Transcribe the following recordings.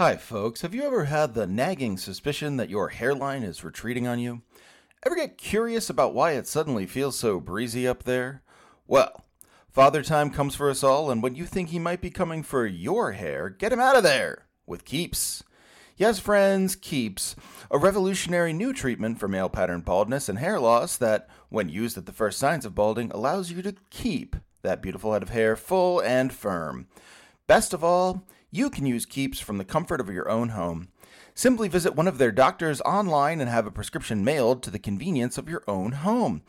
Hi, folks. Have you ever had the nagging suspicion that your hairline is retreating on you? Ever get curious about why it suddenly feels so breezy up there? Well, Father Time comes for us all, and when you think he might be coming for your hair, get him out of there with Keeps. Yes, friends, Keeps, a revolutionary new treatment for male pattern baldness and hair loss that, when used at the first signs of balding, allows you to keep that beautiful head of hair full and firm. Best of all, you can use Keeps from the comfort of your own home. Simply visit one of their doctors online and have a prescription mailed to the convenience of your own home.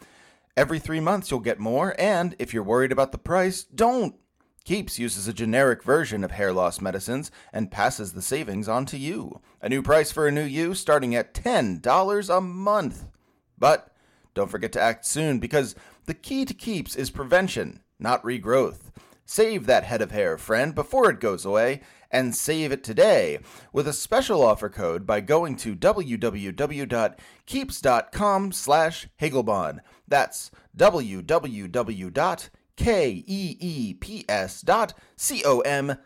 Every three months, you'll get more, and if you're worried about the price, don't. Keeps uses a generic version of hair loss medicines and passes the savings on to you. A new price for a new you starting at $10 a month. But don't forget to act soon because the key to Keeps is prevention, not regrowth. Save that head of hair, friend, before it goes away, and save it today with a special offer code by going to www.keeps.com slash Hegelbon. That's www.keeps.com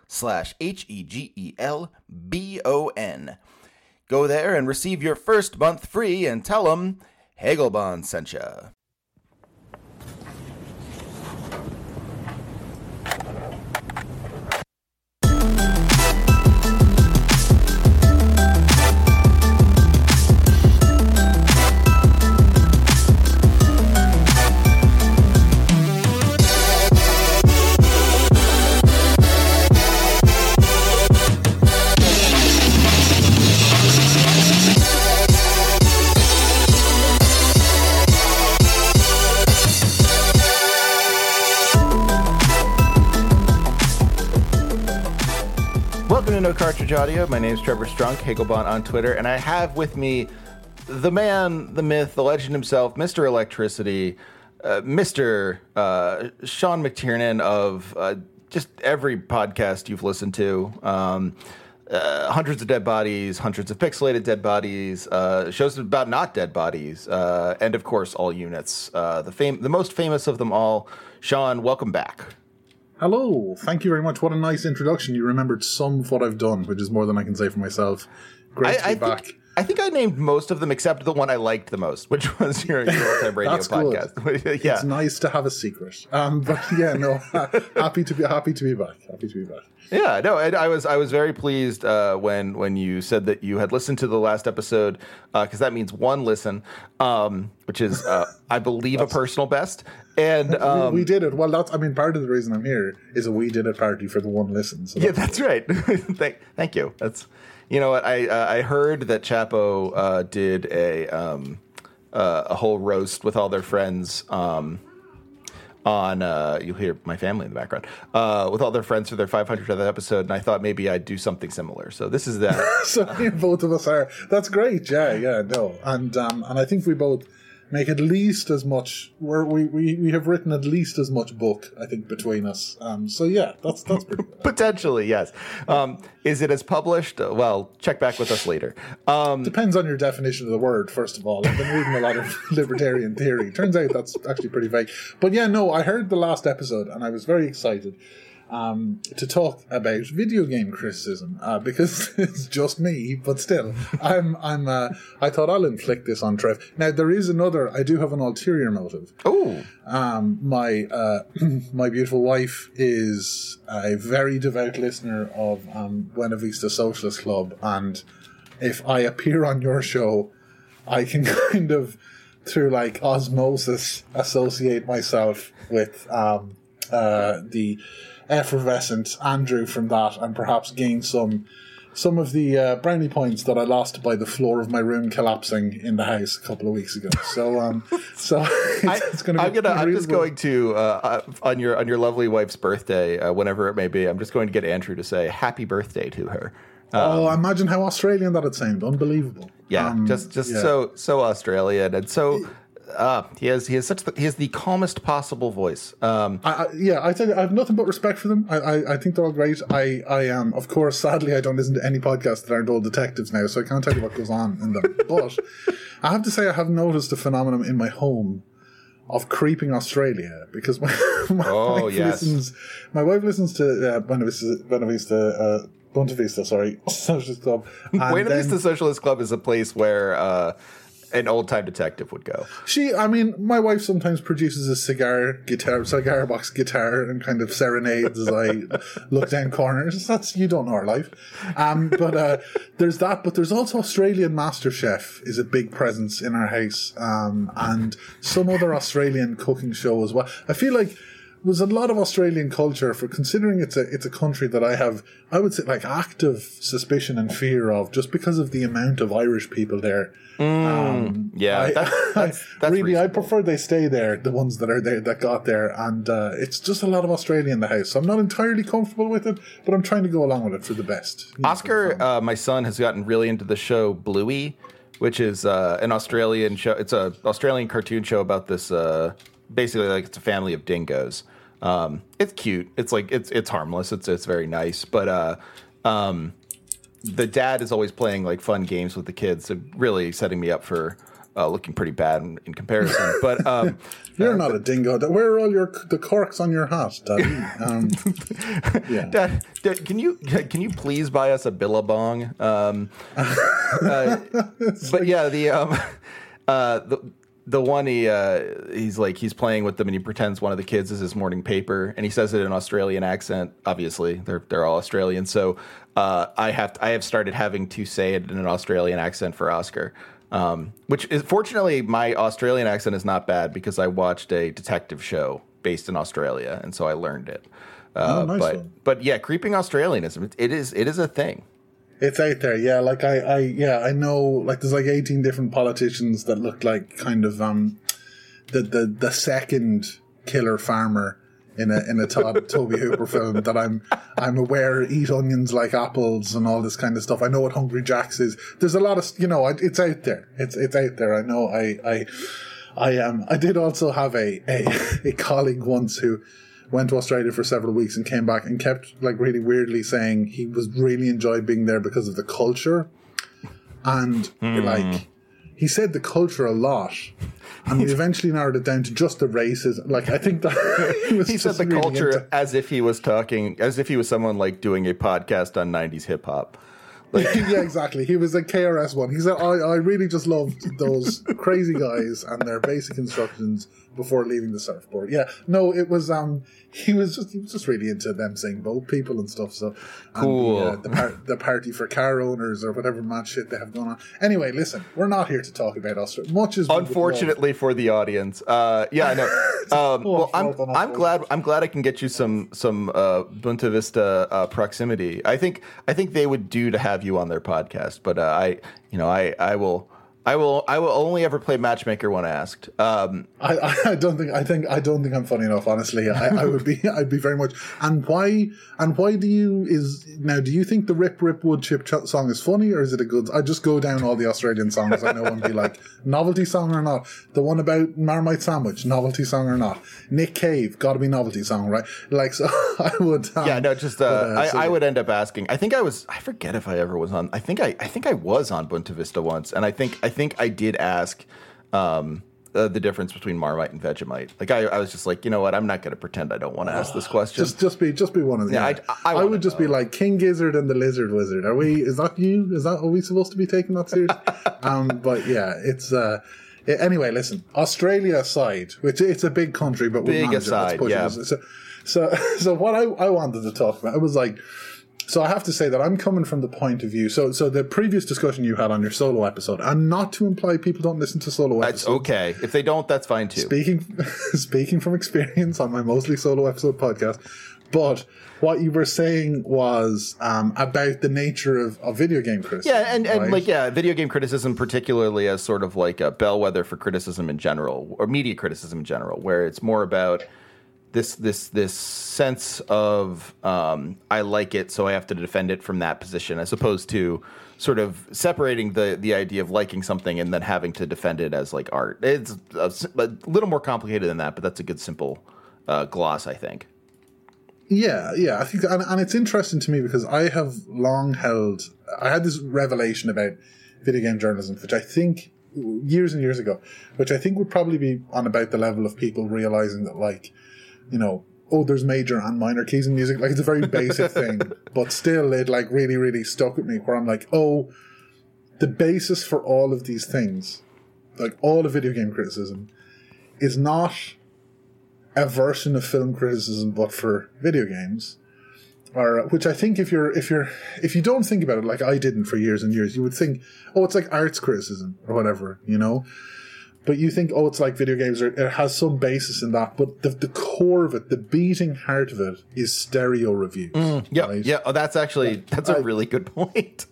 slash H-E-G-E-L-B-O-N. Go there and receive your first month free and tell them Hegelbon sent ya. No Cartridge Audio. My name is Trevor Strunk, Hegelbon on Twitter, and I have with me the man, the myth, the legend himself, Mr. Electricity, uh, Mr. Uh, Sean McTiernan of uh, just every podcast you've listened to. Um, uh, hundreds of dead bodies, hundreds of pixelated dead bodies, uh, shows about not dead bodies, uh, and of course all units. The fam- the most famous of them all. Sean, welcome back. Hello, thank you very much. What a nice introduction. You remembered some of what I've done, which is more than I can say for myself. Great to be I back. think I think I named most of them except the one I liked the most, which was your your time radio podcast. yeah, It's nice to have a secret. Um, but yeah, no, happy to be happy to be back. Happy to be back. yeah. No, and I was I was very pleased uh, when when you said that you had listened to the last episode because that means one listen, um, which is uh, I believe a personal best. And um, we did it. Well, that's. I mean, part of the reason I'm here is a we did it party for the one listen. So Yeah, that's- that's right. thank, thank you. That's you know what I uh, I heard that Chapo uh, did a um, uh, a whole roast with all their friends. Um, on uh, you'll hear my family in the background uh, with all their friends for their 500th episode, and I thought maybe I'd do something similar. So this is that. so both of us are. That's great. Yeah, yeah, no, and um, and I think we both make at least as much. We're, we we we have written at least as much book. I think between us. Um, so yeah, that's that's pretty. Potentially, yes. Um, is it as published? Well, check back with us later. Um, Depends on your definition of the word, first of all. I've been reading a lot of libertarian theory. Turns out that's actually pretty vague. But yeah, no, I heard the last episode and I was very excited um, to talk about video game criticism uh, because it's just me, but still, I'm, I'm, uh, I thought I'll inflict this on Trev. Now, there is another, I do have an ulterior motive. oh, Um, my uh, my beautiful wife is a very devout listener of um, Buena Vista Socialist Club, and if I appear on your show, I can kind of through like osmosis associate myself with um, uh, the effervescent Andrew from that, and perhaps gain some. Some of the uh, brownie points that I lost by the floor of my room collapsing in the house a couple of weeks ago. So, um, so it's, I, it's going to I'm gonna. I'm just going to uh, uh, on your on your lovely wife's birthday, uh, whenever it may be. I'm just going to get Andrew to say happy birthday to her. Oh, imagine how Australian that'd sound. Unbelievable. Yeah, Um, just just yeah. so so Australian and so. Uh, he has he has such the, he has the calmest possible voice. Um, I, I, yeah, I tell you, I have nothing but respect for them. I, I, I think they're all great. I, I am, of course, sadly, I don't listen to any podcasts that aren't all detectives now, so I can't tell you what goes on in them. But I have to say, I have noticed a phenomenon in my home of creeping Australia because my, my Oh, wife yes. listens. My wife listens to uh, Buena Vista, Buena Vista uh, Bunta Vista, sorry, Socialist Club. And Buena then Vista Socialist Club is a place where uh, an old time detective would go. She, I mean, my wife sometimes produces a cigar guitar, cigar box guitar, and kind of serenades as I look down corners. That's you don't know our life. Um, but uh, there's that. But there's also Australian Master Chef is a big presence in our house, um, and some other Australian cooking show as well. I feel like there's a lot of Australian culture for considering it's a it's a country that I have I would say like active suspicion and fear of just because of the amount of Irish people there. Yeah, I, that's, that's, that's really, I prefer they stay there, the ones that are there that got there, and uh, it's just a lot of Australia in the house. So I'm not entirely comfortable with it, but I'm trying to go along with it for the best. You know, Oscar, uh, my son, has gotten really into the show Bluey, which is uh, an Australian show. It's a Australian cartoon show about this. Uh, basically, like it's a family of dingoes. Um, it's cute. It's like it's it's harmless. It's it's very nice. But uh, um, the dad is always playing like fun games with the kids, so really setting me up for. Uh, looking pretty bad in, in comparison, but um, You're not a dingo. Where are all your the corks on your hat, Daddy? Um, yeah. Dad, Dad, can you can you please buy us a billabong? Um, uh, but yeah, the um, uh, the the one he uh, he's like he's playing with them and he pretends one of the kids is his morning paper and he says it in an Australian accent. Obviously, they're they're all Australian, so uh, I have I have started having to say it in an Australian accent for Oscar. Um, which is fortunately my Australian accent is not bad because I watched a detective show based in Australia and so I learned it. Uh, Oh, nice but one. but yeah, creeping Australianism it, it is it is a thing. It's out there, yeah. Like I, I, yeah, I know. Like there's like 18 different politicians that look like kind of um, the the the second killer farmer in a in a Todd, Tobe Hooper film that I'm I'm aware eat onions like apples and all this kind of stuff. I know what Hungry Jacks is. There's a lot of you know, it's out there. It's it's out there. I know. I I I um I did also have a a, a colleague once who went to Australia for several weeks and came back and kept like really weirdly saying he was really enjoyed being there because of the culture and hmm. like he said the culture a lot and we eventually narrowed it down to just the races like I think that he, He said the really culture into- as if he was talking as if he was someone like doing a podcast on 90s hip hop. yeah, exactly. He was a KRS one. He said, I, I really just loved those crazy guys and their basic instructions before leaving the surfboard. Yeah, no, it was, um, he was just, he was just really into them saying boat people and stuff. So, and Cool. The, uh, the, par- the party for car owners or whatever mad shit they have going on. Anyway, listen, we're not here to talk about Australia. Much as we would love- Unfortunately for the audience, uh, yeah, I know. Um, well, I'm I'm glad I'm glad I can get you some some uh, Bunta Vista uh, proximity. I think I think they would do to have you on their podcast, but uh, I you know I I will. I will. I will only ever play matchmaker when asked. Um, I, I- don't think I think I don't think I'm funny enough. Honestly, I, I would be I'd be very much. And why and why do you is now? Do you think the Rip Rip Wood Chip Ch- song is funny or is it a good? I just go down all the Australian songs I know and be like novelty song or not. The one about Marmite sandwich, novelty song or not. Nick Cave, got to be novelty song, right? Like so, I would. Um, yeah, no, just uh, but, uh, I, so- I would end up asking. I think I was. I forget if I ever was on. I think I. I think I was on Bunta Vista once, and I think I think I did ask um, uh, the difference between Marmite and Vegemite. Like I, I was just like, you know what? I'm not going to pretend I don't want to ask this question. Just, just be, just be one of them. Yeah, I- I I, would just be like King Gizzard and the Lizard Wizard. Are we? Is that you? Is that? Are we supposed to be taking that serious? um, but yeah, it's. uh Anyway, listen. Australia aside, which it's a big country, but we'll Big. Let's aside, it. yeah. So, so, so what I, I wanted to talk about, I was like, so I have to say that I'm coming from the point of view. So, so the previous discussion you had on your solo episode, and not to imply people don't listen to solo That's episodes. That's okay. If they don't, that's fine too. Speaking speaking from experience on my mostly solo episode podcast, but what you were saying was um, about the nature of, of video game criticism. Yeah, and, and right? like yeah, video game criticism, particularly as sort of like a bellwether for criticism in general, or media criticism in general, where it's more about this this this sense of um, I like it, so I have to defend it from that position, as opposed to sort of separating the the idea of liking something and then having to defend it as like art. It's a little more complicated than that, but that's a good simple uh, gloss, I think. Yeah, yeah, I think, and, and it's interesting to me because I have long held. I had this revelation about video game journalism, which I think years and years ago, which I think would probably be on about the level of people realizing that, like, you know, oh, there's major and minor keys in music. Like it's a very basic thing, but still, it like really, really stuck with me. Where I'm like, oh, the basis for all of these things, like all of video game criticism, is not a version of film criticism, but for video games. Or, uh, which I think if you're if you're if you don't think about it like I didn't for years and years, you would think, oh, it's like arts criticism or whatever, you know. But you think, oh, it's like video games, or it has some basis in that. But the, the core of it, the beating heart of it, is stereo reviews. Yeah, right? yeah. Oh, that's actually that's a I- really good point.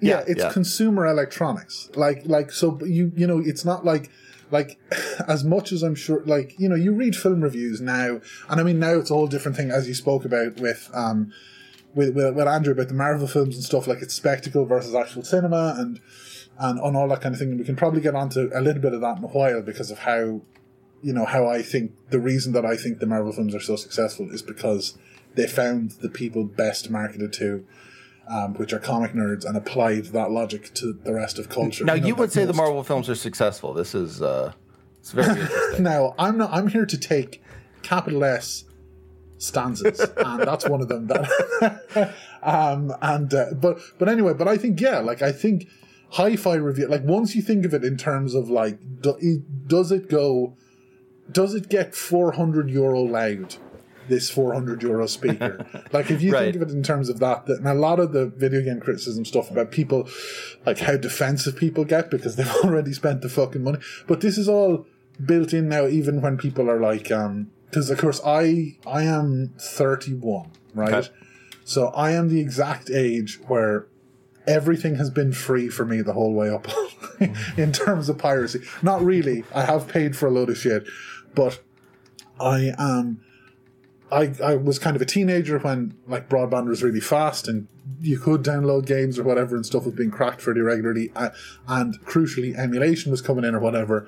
yeah, it's consumer electronics. Like, like, so you, you know, it's not like, like, as much as I'm sure, like, you know, you read film reviews now, and I mean, now it's a whole different thing, as you spoke about with, um, with, with, with Andrew about the Marvel films and stuff, like it's spectacle versus actual cinema and, and on all that kind of thing. And we can probably get onto a little bit of that in a while because of how, you know, how I think the reason that I think the Marvel films are so successful is because they found the people best marketed to, um, which are comic nerds, and applied that logic to the rest of culture. Now know, you would say the Marvel films are successful. This is uh, it's very interesting. Now I'm not. I'm here to take capital S stanzas, and that's one of them. That, um, and uh, but but anyway, but I think yeah, like I think hi-fi review. Like once you think of it in terms of like, do, does it go? Does it get 400 euro loud? This 400 euro speaker. like if you Right. think of it in terms of that, that, and a lot of the video game criticism stuff about people, like how defensive people get because they've already spent the fucking money. But this is all built in now, even when people are like, um, because of course I I am 31, right? Okay. So I am the exact age where everything has been free for me the whole way up in terms of piracy. Not really. I have paid for a load of shit, but I am. I, I was kind of a teenager when like broadband was really fast and you could download games or whatever and stuff was being cracked fairly regularly uh, and crucially emulation was coming in or whatever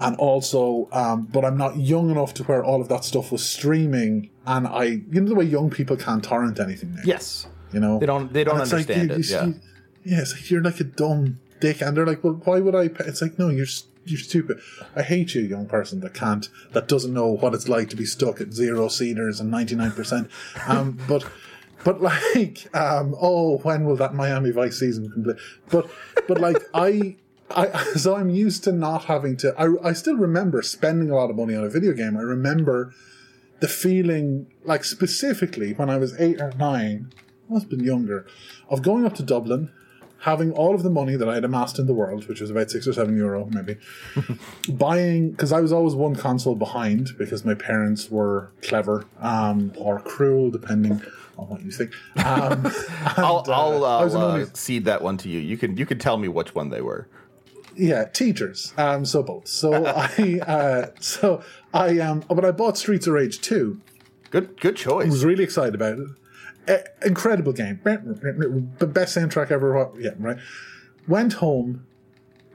and also um, but i'm not young enough to where all of that stuff was streaming and i you know the way young people can't torrent anything now yes, you know they don't they don't like, understand you- it. you yeah. yeah, it's like you're like a dumb dick, and they're like, "Well, why would I?" Pay? It's like, no, you're you're stupid. I hate you, young person that can't, that doesn't know what it's like to be stuck at zero seeders and ninety nine percent. Um, but. But like, um, oh, when will that Miami Vice season complete? But, but like, I, I, so I'm used to not having to. I, I still remember spending a lot of money on a video game. I remember the feeling, like specifically when I was eight or nine, must have been younger, of going up to Dublin, having all of the money that I had amassed in the world, which was about six or seven euro, maybe, buying because I was always one console behind because my parents were clever um, or cruel, depending on what you think. Um, and, I'll uh, I'll I uh, uh, cede that one to you. You can you can tell me which one they were. yeah, teachers. Um, so both. So I, uh, so I um, but I bought Streets of Rage two. Good good choice. I was really excited about it. Incredible game. The best soundtrack ever. Yeah, right. Went home,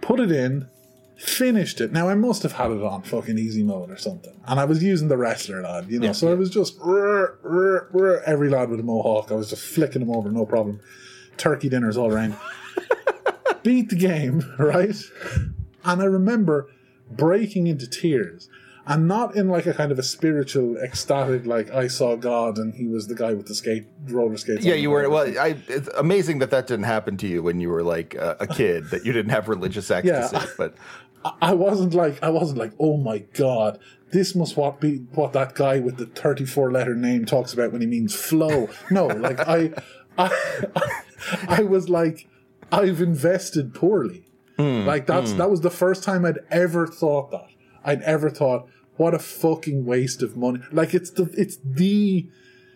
put it in, finished it. Now I must have had it on fucking easy mode or something, and I was using the wrestler lad, you know. Yeah, so I was just rrr, rrr, rrr, every lad with a mohawk. I was just flicking them over, no problem. Turkey dinners all around. Beat the game, right? And I remember breaking into tears. And not in like a kind of a spiritual, ecstatic, like I saw God and he was the guy with the skate roller skates. Yeah, you were. Well, I, it's amazing that that didn't happen to you when you were like a, a kid. that you didn't have religious ecstasy. But I wasn't like I wasn't like, oh my god, this must what be what that guy with the thirty four letter name talks about when he means flow. No, like I, I, I was like, I've invested poorly. Hmm, like that's hmm. that was the first time I'd ever thought that. I'd ever thought, what a fucking waste of money. Like it's the it's the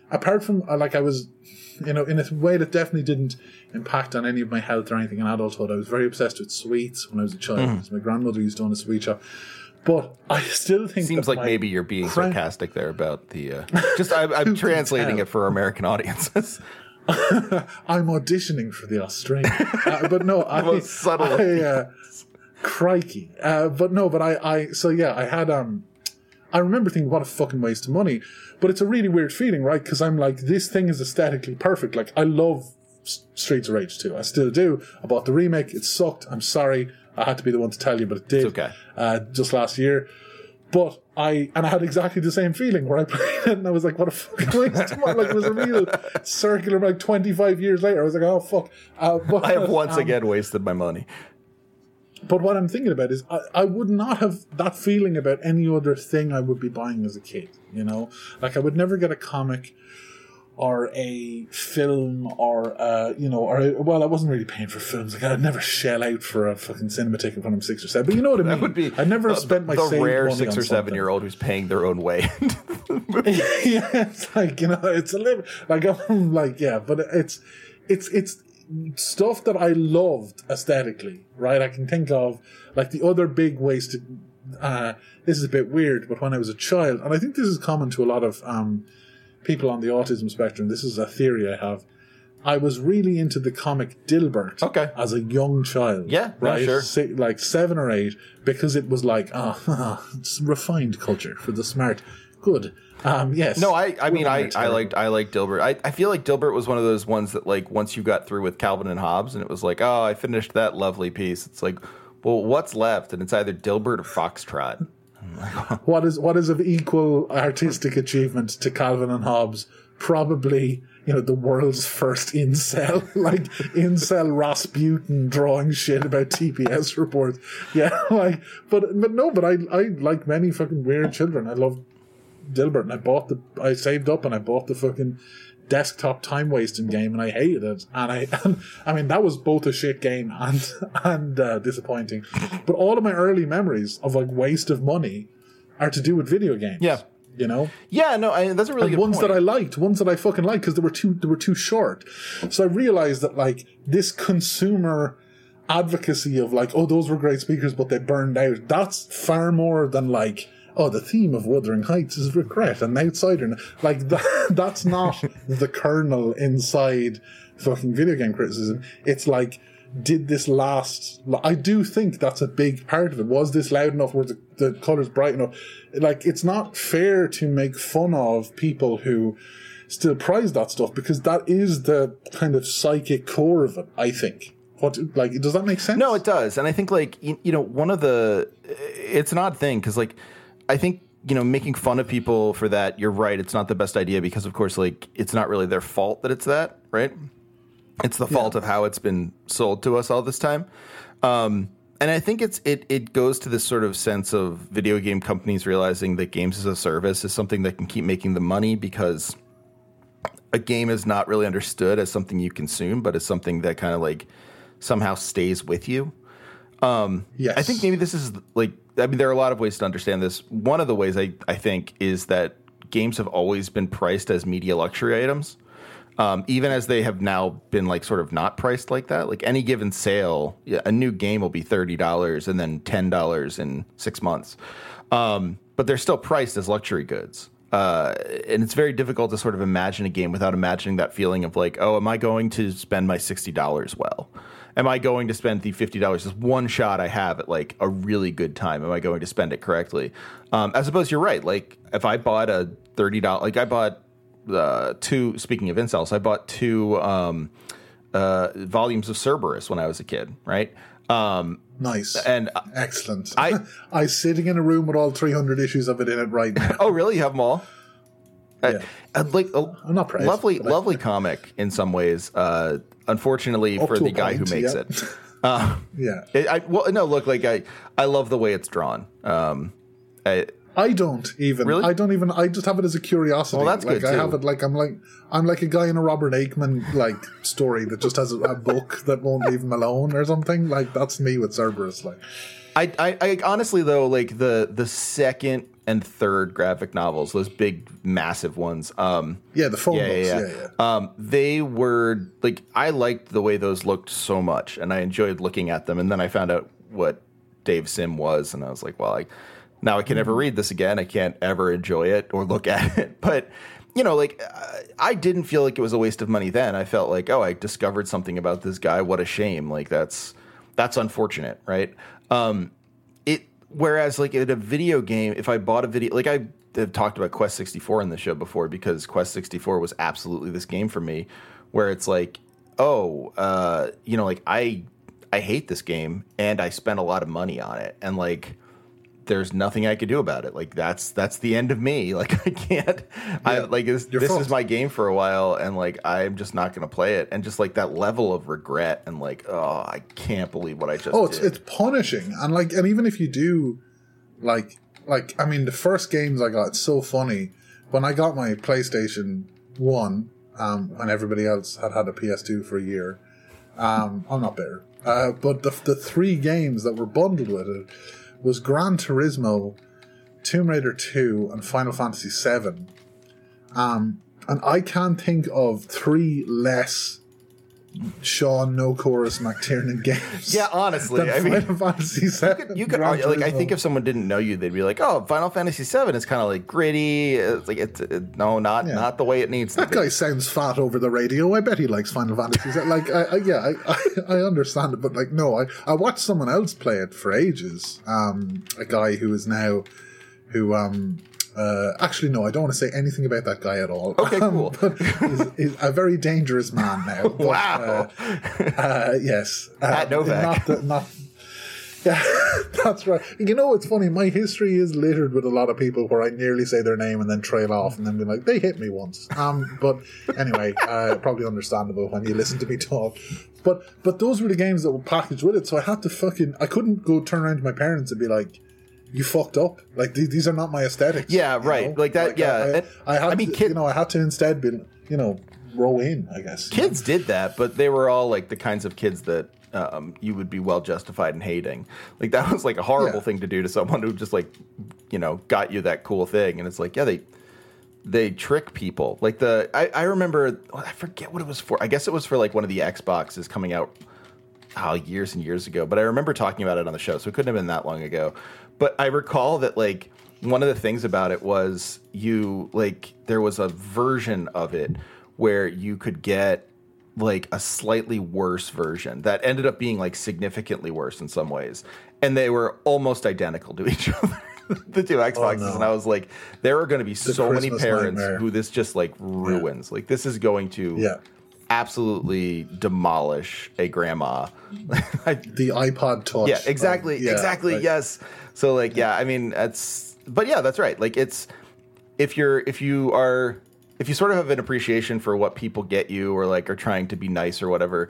apart from uh, like I was, you know, in a way that definitely didn't impact on any of my health or anything in adulthood. I was very obsessed with sweets when I was a child. 'cause My grandmother used to own a sweet shop, but I still think seems like maybe you're being crank- sarcastic there about the. Uh, just I, I'm translating it for American audiences. I'm auditioning for the Australian, uh, but no, I, most subtle I, uh, crikey, uh, but no, but I, I, so yeah, I had um. I remember thinking, what a fucking waste of money. But it's a really weird feeling, right? Because I'm like, this thing is aesthetically perfect. Like, I love Streets of Rage 2. I still do. I bought the remake. It sucked. I'm sorry. I had to be the one to tell you, but it did. It's okay. Uh, just last year. But I and I had exactly the same feeling where I played it and I was like, "What a fucking waste of money!" Like it was a real circular. Like twenty five years later, I was like, "Oh fuck!" Uh, but, I have once um, again wasted my money. But what I'm thinking about is I, I would not have that feeling about any other thing I would be buying as a kid. You know, like I would never get a comic or a film or uh, you know, or well, I wasn't really paying for films. Like I'd never shell out for a fucking cinema ticket when I'm six or seven. But you know what I mean? That would be I never the, have spent my the rare six or seven year old who's paying their own way. yeah, it's like you know, it's a little like I'm like yeah, but it's it's it's stuff that I loved aesthetically, right? I can think of like the other big ways to. Uh, this is a bit weird, but when I was a child, and I think this is common to a lot of um, people on the autism spectrum. This is a theory I have. I was really into the comic Dilbert Okay. as a young child. Yeah, no, right, sure. Like seven or eight, because it was like, ah, it's refined culture for the smart. Good. Um, yes. No, I, I mean, I, I liked, I liked Dilbert. I, I feel like Dilbert was one of those ones that, like, once you got through with Calvin and Hobbes, and it was like, oh, I finished that lovely piece. It's like, well, what's left? And it's either Dilbert or Foxtrot. what is what is of equal artistic achievement to Calvin and Hobbes? Probably, you know, the world's first incel, like incel Rasputin drawing shit about TPS reports. Yeah, like, but but no, but I I like many fucking weird children. I love Dilbert, and I bought the I saved up and I bought the fucking desktop time wasting game, and I hated it. And I, and, I mean, that was both a shit game and and uh, disappointing. But all of my early memories of like waste of money are to do with video games. Yeah. you know, Yeah, no, I, that's a really and good ones point. that I liked, ones that I fucking liked because they were too they were too short. So I realized that like this consumer advocacy of like, oh, those were great speakers, but they burned out. That's far more than like, oh, the theme of Wuthering Heights is regret and outsider. Like that, that's not the kernel inside fucking video game criticism. It's like. Did this last? I do think that's a big part of it. Was this loud enough? Were the, the colors bright enough? Like, it's not fair to make fun of people who still prize that stuff because that is the kind of psychic core of it. I think. What like does that make sense? No, it does, and I think like you, you know one of the it's an odd thing because like I think you know making fun of people for that. You're right; it's not the best idea because of course like it's not really their fault that it's that, right? It's the fault of how it's been sold to us all this time. Um, and I think it's it it goes to this sort of sense of video game companies realizing that games as a service is something that can keep making the money because a game is not really understood as something you consume, but as something that kind of like somehow stays with you. Yes. I think maybe this is like I mean there are a lot of ways to understand this. One of the ways I, I think is that games have always been priced as media luxury items. Um, even as they have now been like sort of not priced like that. Like any given sale, a new game will be thirty dollars and then ten dollars in six months. Um, but they're still priced as luxury goods. Uh, and it's very difficult to sort of imagine a game without imagining that feeling of like, oh, am I going to spend my sixty dollars well? Am I going to spend the fifty dollars this one shot I have at like a really good time? Am I going to spend it correctly? Um, as opposed, you're right. Like if I bought a thirty dollars, like I bought uh, two. Speaking of incels, I bought two um, uh, volumes of Cerebus when I was a kid, right? Um, nice and excellent. I- I'm sitting in a room with all 300 issues of it in it right now. oh, really? You have them all? Uh, Yeah. uh, like a I'm not proud, lovely, lovely comic in some ways. Uh, unfortunately Up for the guy who makes it, uh, yeah, it I, well, no, look, like I, I love the way it's drawn. Um, I, I don't even. Really? I don't even. I just have it as a curiosity. Well, that's like good, I have it like I'm like I'm like a guy in a Robert Aickman like story that just has a, a book that won't leave him alone or something. Like that's me with Cerebus. Like I, I, I honestly though like the the second and third graphic novels, those big massive ones. Um, yeah, the phone yeah, books. yeah, Yeah, yeah. Um, they were like I liked the way those looked so much, and I enjoyed looking at them. And then I found out what Dave Sim was, and I was like, well, I now I can never read this again. I can't ever enjoy it or look at it. But you know, like I didn't feel like it was a waste of money then. I felt like, oh, I discovered something about this guy. What a shame. Like that's that's unfortunate, right? Um, it whereas like in a video game, if I bought a video, like I have talked about Quest 64 in the show before because Quest 64 was absolutely this game for me, where it's like, oh, uh, you know, like I I hate this game and I spent a lot of money on it, and like there's nothing I could do about it. Like that's that's the end of me. Like I can't. I like this. This is my game for a while, and like I'm just not going to play it. And just like that level of regret, and like oh, I can't believe what I just. Oh, it's did. it's punishing, and like, and even if you do, like, like I mean, the first games I got, it's so funny. When I got my PlayStation One, um, and everybody else had had a PS2 for a year, um, I'm not bitter. Uh, but the the three games that were bundled with it was Gran Turismo, Tomb Raider Two, and Final Fantasy Seven. Um, and I can't think of three less Sean No Chorus McTiernan games. yeah, honestly, I mean. Final Fantasy Seven. You could Gran argue, like I think if someone didn't know you, they'd be like, "Oh, Final Fantasy VII is kind of like gritty. It's like it's it, no, not Yeah. not the way it needs to that be." guy sounds fat over the radio. I bet he likes Final Fantasy. VII. Like, I, I, yeah, I, I, I understand it, but like, no, I, I watched someone else play it for ages. Um, a guy who is now, who um, uh, actually no, I don't want to say anything about that guy at all. Okay, Um, cool. but he's, he's a very dangerous man now. But, Wow. Uh, uh, yes. Uh, Pat Novak. Not, the, not yeah, that's right. You know, it's funny. My history is littered with a lot of people where I nearly say their name and then trail off and then be like, they hit me once. Um, but anyway, uh, probably understandable when you listen to me talk. But but those were the games that were packaged with it, so I had to fucking I couldn't go turn around to my parents and be like, "You fucked up. Like these, these are not my aesthetics. Yeah, right. Like that- yeah. I, I, had I mean, to, kid- you know, I had to instead be, you know, row in. I guess kids did that, but they were all like the kinds of kids that um, you would be well justified in hating. Like that was like a horrible Yeah. thing to do to someone who just like, you know, got you that cool thing. And it's like, yeah, they they trick people. Like the I, I remember I forget what it was for. I guess it was for like one of the Xboxes coming out oh, years and years ago. But I remember talking about it on the show, so it couldn't have been that long ago. But I recall that like one of the things about it was you like there was a version of it where you could get like a slightly worse version that ended up being like significantly worse in some ways and they were almost identical to each other the two xboxes oh, no. and i was like there are going to be so many parents nightmare. who this just like ruins like this is going to Yeah. absolutely demolish a grandma the iPod Touch. yeah exactly like, yeah, exactly yes so like yeah i mean that's but yeah that's right like it's if you're if you are if you sort of have an appreciation for what people get you or like are trying to be nice or whatever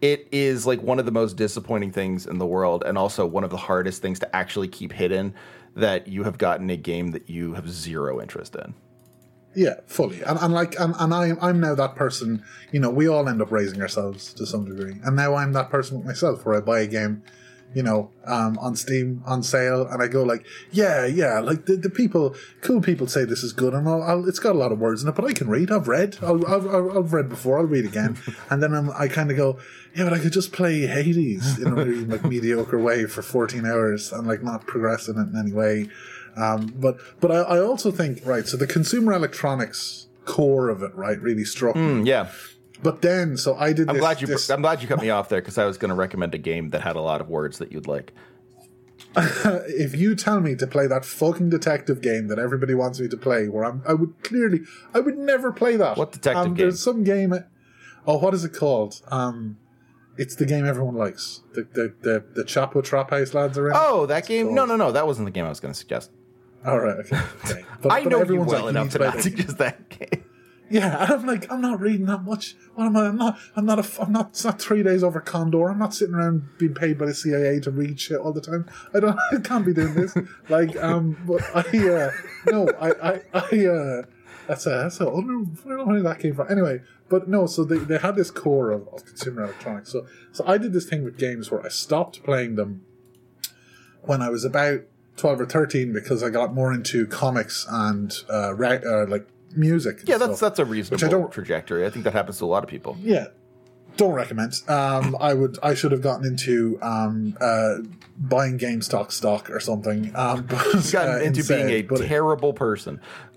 it is like one of the most disappointing things in the world and also one of the hardest things to actually keep hidden that you have gotten a game that you have zero interest in Yeah, fully. And, and like, and, and I, I'm now that person, you know, we all end up raising ourselves to some degree. And now I'm that person with myself where I buy a game, you know, um, on Steam on sale and I go like, yeah, yeah, like the, the people, cool people say this is good and I'll, I'll, it's got a lot of words in it, but I can read. I've read. I'll, I've, I've read before. I'll read again. and then I'm, I kind of go, yeah, but I could just play Hades in a really like mediocre way for 14 hours and like not progress in it in any way. Um, but but I, I also think right. So the consumer electronics core of it, right, really struck. Mm, yeah But then, so I did. i'm this, glad you This, i'm glad you cut me off there because i was going to recommend a game that had a lot of words that you'd like if you tell me to play that fucking detective game that everybody wants me to play, where I'm, I would clearly, I would never play that. What detective um, game? There's some game. Oh, what is it called? Um, it's the game everyone likes. The the the, the Chapo Trap House lads are in. oh that game no no no that wasn't the game i was going to suggest all right, okay. okay. But, i but know you well like, enough need to not suggest that game Yeah, I'm like, I'm not reading that much. What am I? I'm not. I'm not. A, I'm not. It's not three days over Condor. I'm not sitting around being paid by the CIA to read shit all the time. I don't. I can't be doing this. Like, um, but I. Uh, no, I. I. I. Uh, that's a. That's a. I don't know where that came from. Anyway, but no. So they, they had this core of, of consumer electronics. So so I did this thing with games where I stopped playing them when I was about 12 or 13 because I got more into comics and uh, ra- uh like music. Yeah, that's stuff. that's a reasonable don't- trajectory. I think that happens to a lot of people. Yeah. Don't recommend. Um, I would. I should have gotten into um, uh, buying GameStop stock stock or something. Um, but, gotten uh, into instead, being a terrible person.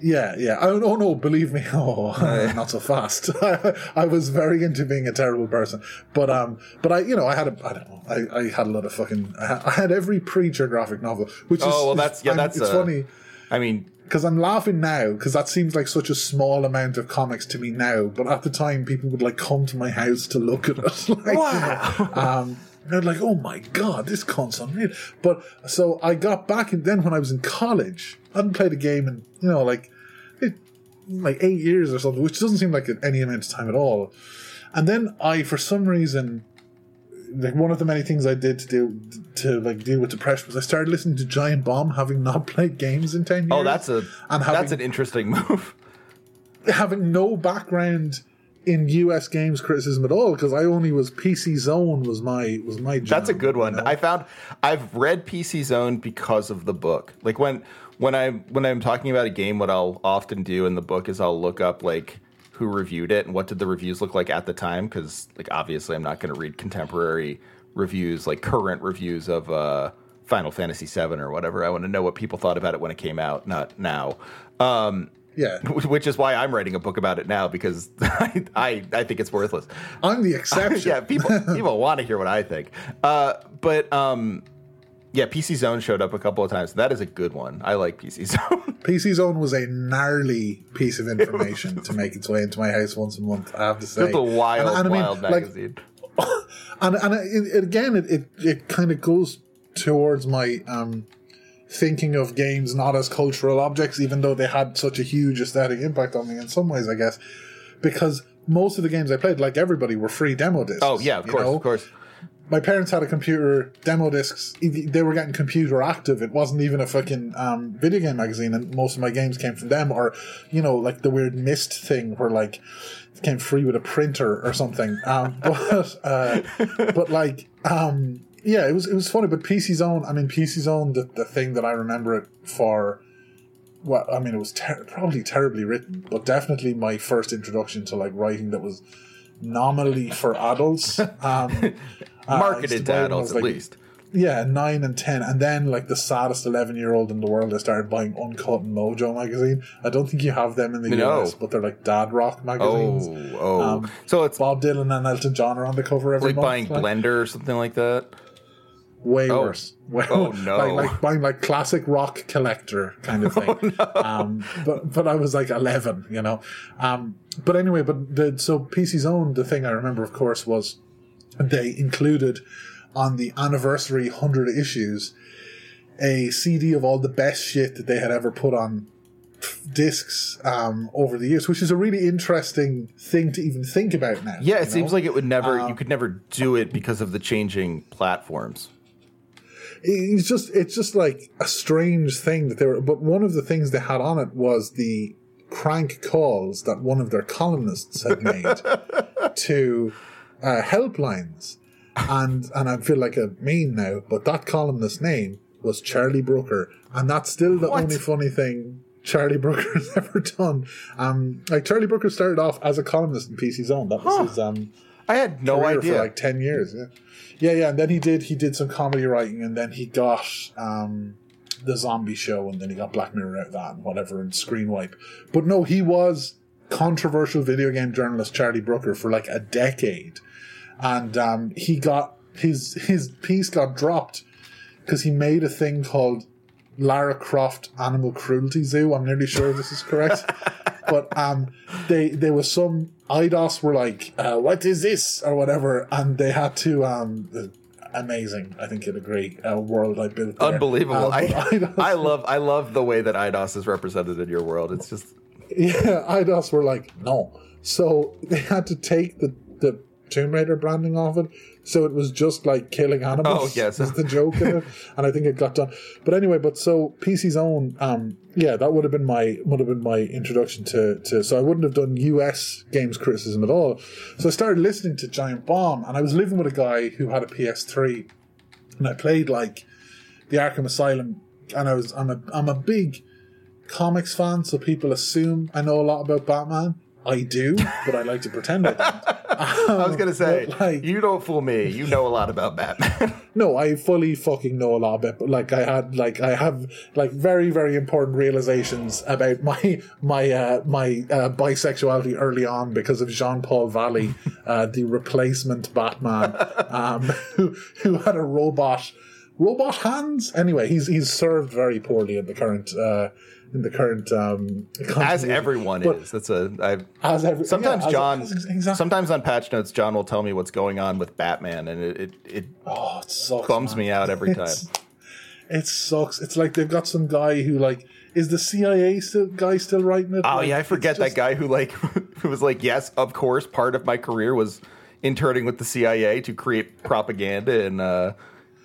yeah, yeah. Oh, no, no, believe me. Oh, not so fast. I was very into being a terrible person, but um, but I, you know, I had a, I don't know, I, I had a lot of fucking, I had, I had every Preacher graphic novel, which is, Oh, well, that's- yeah, that's, it's uh, funny. I mean, because I'm laughing now because that seems like such a small amount of comics to me now, but at the time people would like come to my house to look at it. like, you know, um, And like, oh my god, this cunt's unreal. But so I got back, and then when I was in college, I hadn't played a game in you know like it, like eight years or something, which doesn't seem like any amount of time at all. And then I, for some reason, like one of the many things I did to do to like deal with depression was I started listening to Giant Bomb, having not played games in ten oh, years. Oh, that's a And that's an interesting move. having no background in US games criticism at all because I only was PC Zone was my was my. Jam, That's a good one. you know? I found I've read PC Zone because of the book. Like when when I when I'm talking about a game, what I'll often do in the book is I'll look up like who reviewed it and what did the reviews look like at the time because like obviously I'm not going to read contemporary reviews like current reviews of uh, Final Fantasy VII or whatever. I want to know what people thought about it when it came out, not now. Um, yeah. which is why I'm writing a book about it now because I I, I think it's worthless. I'm the exception. yeah, people people want to hear what I think. Uh, but um, yeah, PC Zone showed up a couple of times. That is a good one. I like PC Zone. PC Zone was a gnarly piece of information to make its way into my house once a month. I have to say, It's a wild, And- and I mean, wild like, magazine. and and it, it, again, it it, it kind of goes towards my um, thinking of games not as cultural objects, even though they had such a huge aesthetic impact on me in some ways, I guess, because most of the games I played, like everybody, were free demo discs. oh yeah, of course, know? of course. My parents had a computer demo discs they were getting Computeractive. It wasn't even a fucking um, video game magazine and most of my games came from them or you know like the weird mist thing where like it came free with a printer or something. Um, but uh, but like um, yeah it was it was funny but PC Zone I mean PC Zone the, the thing that I remember it for well I mean it was ter- probably terribly written but definitely my first introduction to like writing that was nominally for adults um, uh, Marketed buy to adults as, at least. Yeah, nine and ten, and then like the saddest eleven-year-old in the world, I started buying Uncut Mojo magazine. I don't think you have them in the No. US, but they're like dad rock Oh, magazines. oh. Um, so it's Bob Dylan and Elton John are on the cover every like month. buying like, Blender or something like that. Way Oh. worse. Way, Oh, no. Oh, like, like buying like classic rock collector kind of thing. Oh um, but but I was like eleven, you know. Um, but anyway, but the so PC Zone, the thing I remember, of course, was they included on the anniversary hundred issues a CD of all the best shit that they had ever put on discs um, over the years, which is a really interesting thing to even think about now. Yeah, you it seems like it would never. Um, you could never do it because of the changing platforms. It's just it's just like a strange thing that they were but one of the things they had on it was the crank calls that one of their columnists had made to uh, helplines and and I feel like a meme now but that columnist's name was Charlie Brooker and that's still the What? only funny thing Charlie Brooker has ever done um like Charlie Brooker started off as a columnist in PC Zone that was Huh. his um I had no idea. for like 10 years yeah. Yeah yeah and then he did he did some comedy writing and then he got um the zombie show and then he got black mirror out of that and whatever and screen wipe but no he was controversial video game journalist charlie brooker for like a decade. And um he got his his piece got dropped because he made a thing called Lara Croft Animal Cruelty Zoo. I'm nearly sure this is correct. but um, they there was some Eidos were like, uh, "What is this?" or whatever, and they had to. Um, amazing, I think you'd agree. Uh, world I built, there. Unbelievable. Uh, I, Eidos I love I love the way that Eidos is represented in your world. It's just Yeah, Eidos were like, no. So they had to take the, the Tomb Raider branding off it. So it was just like killing animals. Oh, yes. Was the joke in it. And I think it got done. But anyway, but so PC Zone, um, yeah, that would have been my would have been my introduction to, to so I wouldn't have done US games criticism at all. So I started listening to Giant Bomb and I was living with a guy who had a PS3 and I played like the Arkham Asylum and I was I'm a I'm a big comics fan, so people assume I know a lot about Batman. I do, but I like to pretend I don't. I was gonna say like- you don't fool me. You know a lot about Batman. No, I fully fucking know a lot about. But like, I had like I have like very very important realizations about my my uh, my uh, bisexuality early on because of Jean Paul Valley, uh, the replacement Batman, um, who who had a robot robot hands. Anyway, he's he's served very poorly in the current uh, in the current um, As everyone But is. That's a. I, As every, sometimes yeah, John. as- exactly. Sometimes on patch notes, John will tell me what's going on with Batman, and it it, it oh, it sucks, bums man. me out every time. It's- It sucks. It's like they've got some guy who like is the CIA still, guy still writing it? Oh Like, yeah, I forget just- that guy who like who was like, yes, of course, part of my career was interning with the CIA to create propaganda and. uh,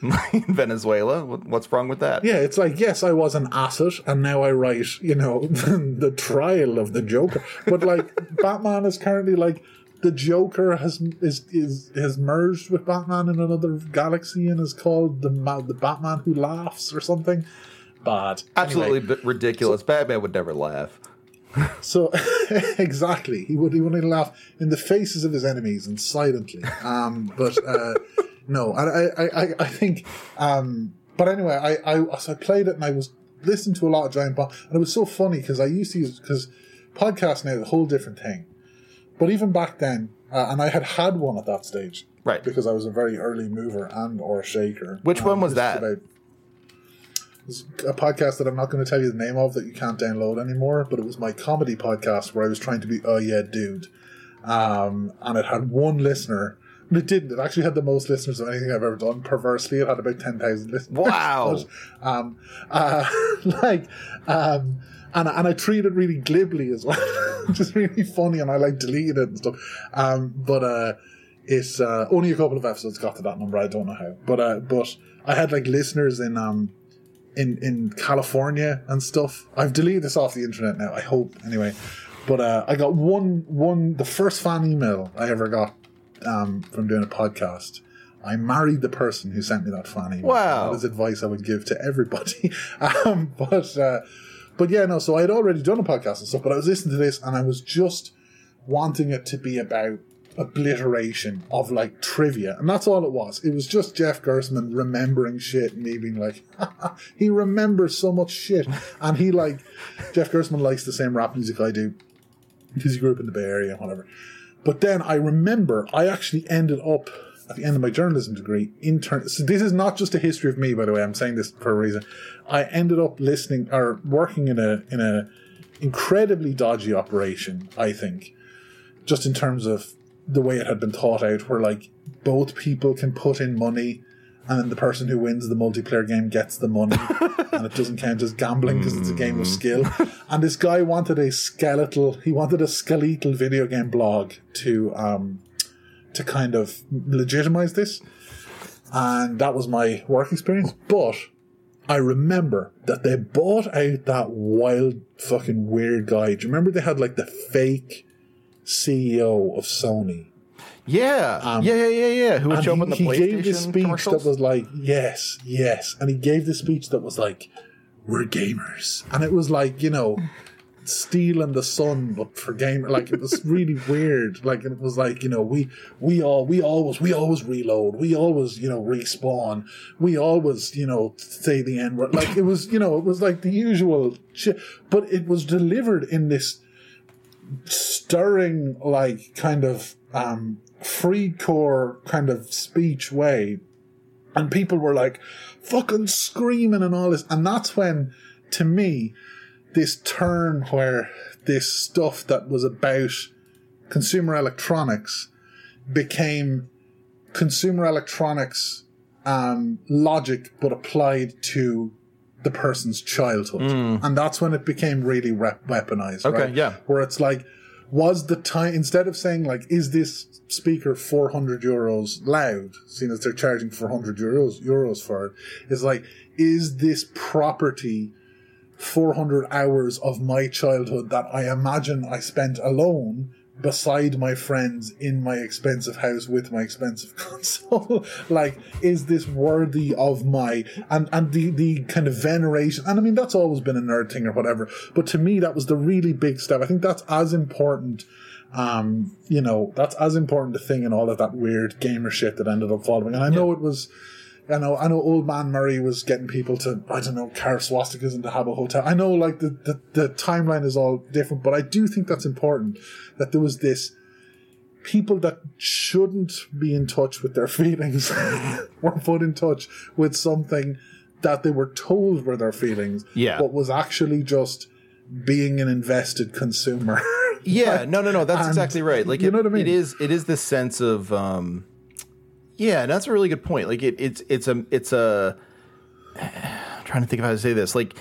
in Venezuela. What's wrong with that? Yeah, it's like yes, I was an asset, and now I write, you know, the trial of the Joker. But like, Batman is currently like the Joker has is is has merged with Batman in another galaxy and is called the the Batman who laughs or something. Bad, Absolutely Anyway, b- ridiculous. Batman would never laugh. so exactly, he would he would only laugh in the faces of his enemies and silently. Um, but uh, no, I I I, I think. Um, but anyway, I I so I played it and I was listening to a lot of Giant Bomb, and it was so funny because I used to use because podcast now is a whole different thing. But even back then, uh, and I had had one at that stage, Right. Because I was a very early mover and or shaker. Which one was that? About, it's a podcast that I'm not going to tell you the name of that you can't download anymore, but it was my comedy podcast where I was trying to be, oh yeah, dude. Um, and it had one listener. It didn't. It actually had the most listeners of anything I've ever done. Perversely, it had about 10,000 listeners. Wow. But, um, uh, like, um, and, and I treated it really glibly as well, just really funny, and I like deleted it and stuff. Um, but uh, it's uh, only a couple of episodes got to that number. I don't know how, but uh, but I had like listeners in um in in California and stuff. I've deleted this off the internet now. I hope anyway. But uh, I got one one the first fan email I ever got um, from doing a podcast. I married the person who sent me that fan email. Wow. that is advice I would give to everybody. um, but uh, but yeah, no. So I had already done a podcast and stuff, but I was listening to this and I was just wanting it to be about obliteration of like trivia, and that's all it was. It was just Jeff Gerstmann remembering shit, and me being like, he remembers so much shit, and he like Jeff Gerstmann likes the same rap music I do because he grew up in the Bay Area and whatever. But then I remember I actually ended up at the end of my journalism degree intern. So this is not just a history of me, by the way. I'm saying this for a reason. I ended up listening or working in a in a incredibly dodgy operation. I think, just in terms of the way it had been thought out, where like both people can put in money. And then the person who wins the multiplayer game gets the money, and it doesn't count as gambling because it's a game of skill. And this guy wanted a skeletal, he wanted a skeletal video game blog to um, to kind of legitimize this. And that was my work experience. But I remember that they bought out that wild fucking weird guy. Do you remember they had like the fake CEO of Sony? Yeah, um, yeah, yeah, yeah, yeah. Who would And show he, up in the he PlayStation gave this speech that was like, yes, yes. And he gave this speech that was like, we're gamers. And it was like, you know, Steel and the Sun, but for gamer. Like, it was really weird. Like, it was like, you know, we, we all, we always, we always reload. We always, you know, respawn. We always, you know, say the N word. Like, it was, you know, it was like the usual shit. But it was delivered in this stirring, like, kind of, um, free core kind of speech way. And people were like fucking screaming and all this. And that's when, to me, this turn where this stuff that was about consumer electronics became consumer electronics um, logic, but applied to the person's childhood. And that's when it became really rep- weaponized. Okay, right? yeah. Where it's like, was the time, instead of saying, like, is this speaker 400 euros loud, seeing as they're charging 400 euros, euros for it, is like, is this property 400 hours of my childhood that I imagine I spent alone beside my friends in my expensive house with my expensive console? Like is this worthy of my and and the the kind of veneration and i mean that's always been a nerd thing or whatever but to me that was the really big step. I think that's as important um you know that's as important a thing in all of that weird gamer shit that ended up following. And i know it was I know, I know old man Murray was getting people to, I don't know, carve swastikas into Habbo Hotel. I know, like, the, the, the timeline is all different, but I do think that's important that there was this people that shouldn't be in touch with their feelings were put in touch with something that they were told were their feelings, Yeah. but was actually just being an invested consumer. Yeah, no, no, no. That's and- exactly right. Like you it, know what I mean? It is. It is this sense of. um Yeah, and that's a really good point. Like it, it's it's a it's a. I'm trying to think of how to say this. Like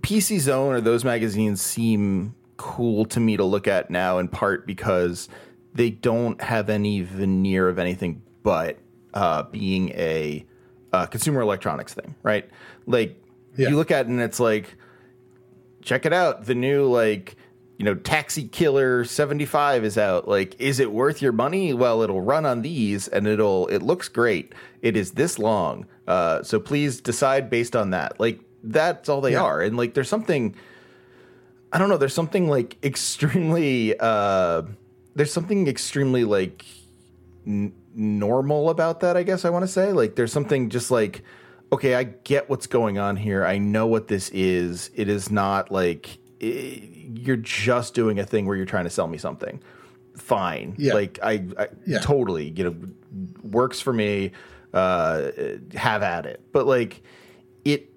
PC Zone or those magazines seem cool to me to look at now, in part because they don't have any veneer of anything but uh, being a uh, consumer electronics thing, right? Like Yeah. you look at it and it's like check it out. The new like you know Taxi Killer 75 is out. Like is it worth your money? Well, it'll run on these and it'll it looks great. It is this long. Uh so please decide based on that. Like that's all they Yeah. are. And like there's something I don't know, there's something like extremely uh there's something extremely like n- normal about that, I guess I want to say. Like there's something just like okay, I get what's going on here. I know what this is. It is not like i you're just doing a thing where you're trying to sell me something. Fine. Yeah. Like I, I Yeah. totally, you know, works for me. Uh have at it. But like it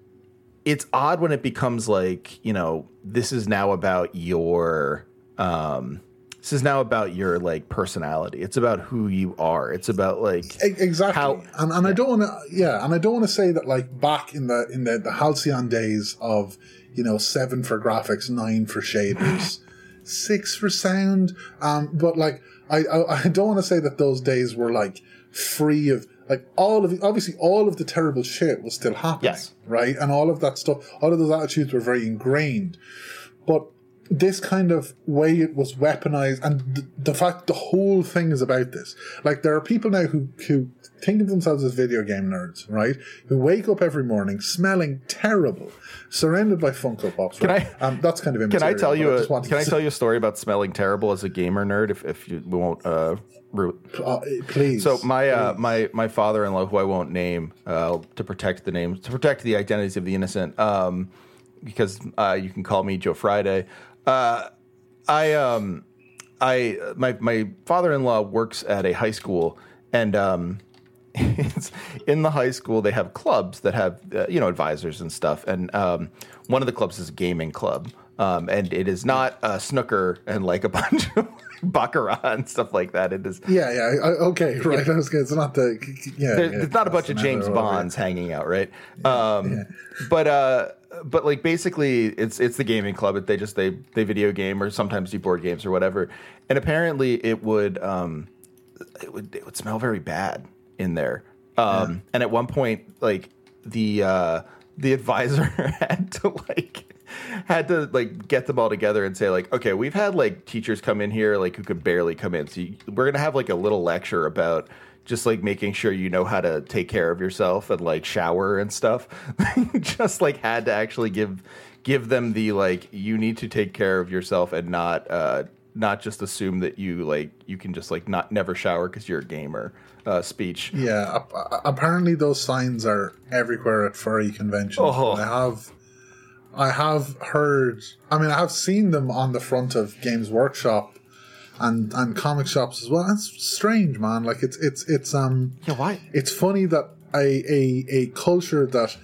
it's odd when it becomes like you know this is now about your um this is now about your like personality it's about who you are it's about like Exactly, How- and and I don't want to, yeah, and I don't want to say that like back in the in the the halcyon days of you know seven for graphics, nine for shaders, six for sound, um, but like I I, I don't want to say that those days were like free of like all of obviously all of the terrible shit was still happening, Yes. right, and all of that stuff, all of those attitudes were very ingrained, but this kind of way it was weaponized and th- the fact the whole thing is about this like there are people now who who think of themselves as video game nerds right who wake up every morning smelling terrible surrounded by funko pops Can right? I- um, that's kind of can i tell you a, can i tell you a story about smelling terrible as a gamer nerd if, if you won't uh uh, please So my uh, my my father-in-law, who I won't name, uh, to protect the names, to protect the identities of the innocent, um, because uh, you can call me Joe Friday. Uh, I um, I my my father-in-law works at a high school, and um, it's in the high school they have clubs that have uh, you know advisors and stuff, and um, one of the clubs is a gaming club. Um, and it is not uh, snooker and like a bunch of baccarat and stuff like that. It is yeah yeah okay right I was gonna, it's not the yeah, there, yeah it's not a bunch of James Bonds hanging out, right? um, But uh, but like basically, it's it's the gaming club. They just they they video game or sometimes do board games or whatever. And apparently, it would um, it would it would smell very bad in there. Um, And at one point, like the uh, the advisor had to like had to like get them all together and say like okay we've had like teachers come in here like who could barely come in so you, we're gonna have like a little lecture about just like making sure you know how to take care of yourself and like shower and stuff just like had to actually give give them the like you need to take care of yourself and not uh not just assume that you like you can just like not never shower because you're a gamer uh speech Yeah, ap- apparently those signs are everywhere at furry conventions. Oh. I have, I have heard. I mean, I have seen them on the front of Games Workshop and and comic shops as well. It's strange, man. Like it's it's it's um. yeah why It's funny that a a a culture that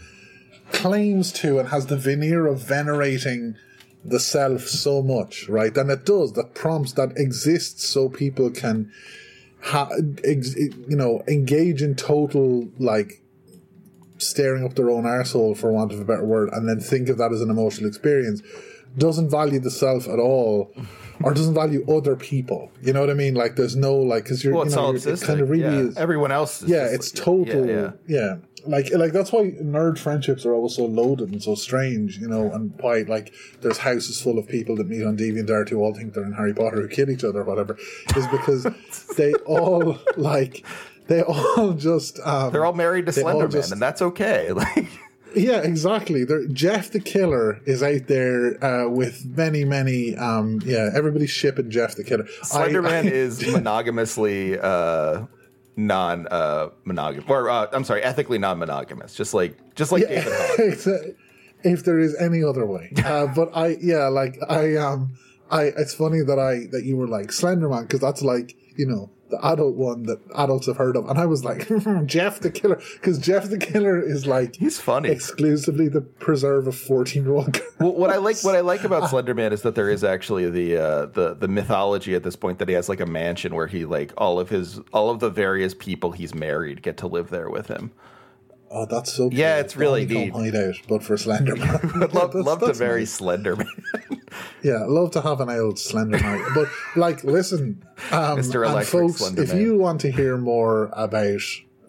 claims to and has the veneer of venerating the self so much, right? And it does that prompts that exists so people can, ha- ex- you know, engage in total like staring up their own arsehole for want of a better word, and then think of that as an emotional experience. Doesn't value the self at all, or doesn't value other people. You know what I mean? Like, there's no like because you're, well you know, you're- kind of really yeah. is everyone else yeah, it's like- total. yeah, Yeah, yeah. like like that's why nerd friendships are always so loaded and so strange, you know, and why like there's houses full of people that meet on DeviantArt who all think they're in Harry Potter who kill each other or whatever, is because they all like they all just um, they're all married to Slenderman, just- and that's okay. Like, yeah, exactly. They're, Jeff the Killer is out there uh, with many, many. Um, yeah, everybody's shipping Jeff the Killer. Slenderman I- is monogamously uh, non uh, monogamous, or uh, I'm sorry, ethically non monogamous. Just like just like David Hogg. If there is any other way. Uh, but I, yeah, like I, um, I. It's funny that I that you were like Slenderman because that's like you know, the adult one that adults have heard of. And I was like, Jeff the Killer, because Jeff the Killer is like He's funny. exclusively the preserve of fourteen year old. Well, what I like what I like about Slenderman is that there is actually the uh, the the mythology at this point that he has like a mansion where he like all of his all of the various people he's married get to live there with him. Oh, that's so. Yeah, cool. it's really neat. Hideout, but for Slenderman. Love, That's- love that's marry nice. Slenderman. Yeah, love to have an old slender night. But like, listen, um, Mr. and folks, Slender if Man. you want to hear more about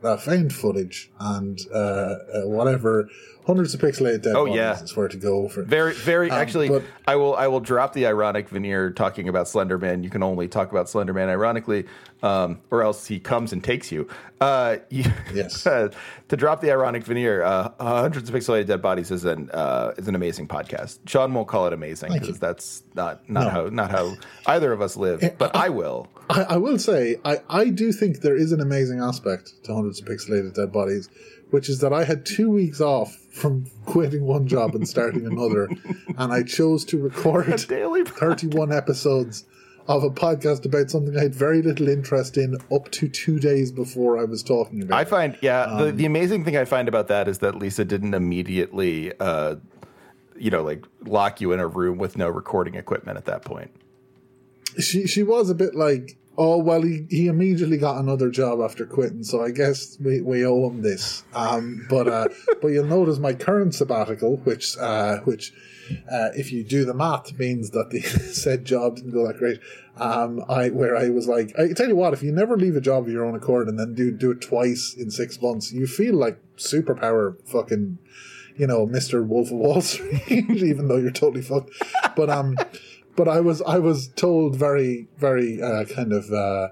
uh, found footage and uh, uh, whatever, hundreds of pixelated dead Oh, bodies yeah. is where to go for. Very, very. actually, but- I will. I will drop the ironic veneer talking about Slenderman. You can only talk about Slenderman ironically, um, or else he comes and takes you. Uh, Yes. to drop the ironic veneer, uh, hundreds of pixelated dead bodies is an uh, is an amazing podcast. Sean won't call it amazing because that's not not No. how not how either of us live. But I will. I, I will say, I, I do think there is an amazing aspect to hundreds of pixelated dead bodies, which is that I had two weeks off from quitting one job and starting another, and I chose to record daily 31 episodes of a podcast about something I had very little interest in up to two days before I was talking about. I find, yeah, the, Um, the amazing thing I find about that is that Lisa didn't immediately, uh, you know, like lock you in a room with no recording equipment at that point. she she was a bit like, oh well, he, he immediately got another job after quitting, so I guess we, we owe him this. Um, but uh, but you'll notice my current sabbatical, which uh, which uh, if you do the math means that the said job didn't go that great. Um, I where I was like, I tell you what, if you never leave a job of your own accord and then do do it twice in six months, you feel like superpower fucking. You know, Mister Wolf of Wall Street, even though you're totally fucked. But um, but I was I was told very very uh, kind of uh,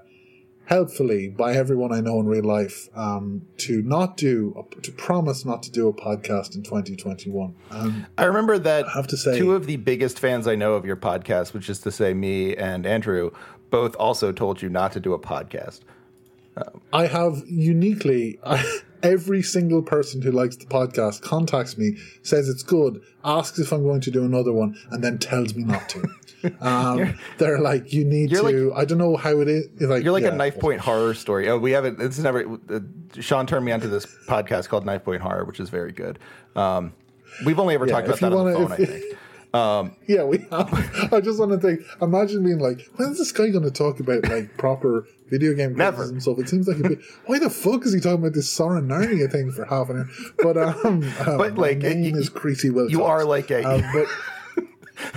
helpfully by everyone I know in real life um, to not do to promise not to do a podcast in 2021. Um, I remember that have to say- two of the biggest fans I know of your podcast, which is to say me and Andrew, both also told you not to do a podcast. I have uniquely every single person who likes the podcast contacts me, says it's good, asks if I'm going to do another one, and then tells me not to. Um, they're like, you need to. I don't know how it is. Like, You're like yeah. a knife point horror story. Oh, we haven't. It's never. Uh, Sean turned me onto this podcast called Knife Point Horror, which is very good. Um, we've only ever talked about that you on the wanna- phone. I think. Yeah, we have. I just want to think. Imagine being like, when's this guy going to talk about like proper video game Never. criticism stuff? It seems like a bit. Why the fuck is he talking about this Soren Narnia thing for half an hour? But um, um But, like, name you- is Creasy Wilcox. You are like a. Um, but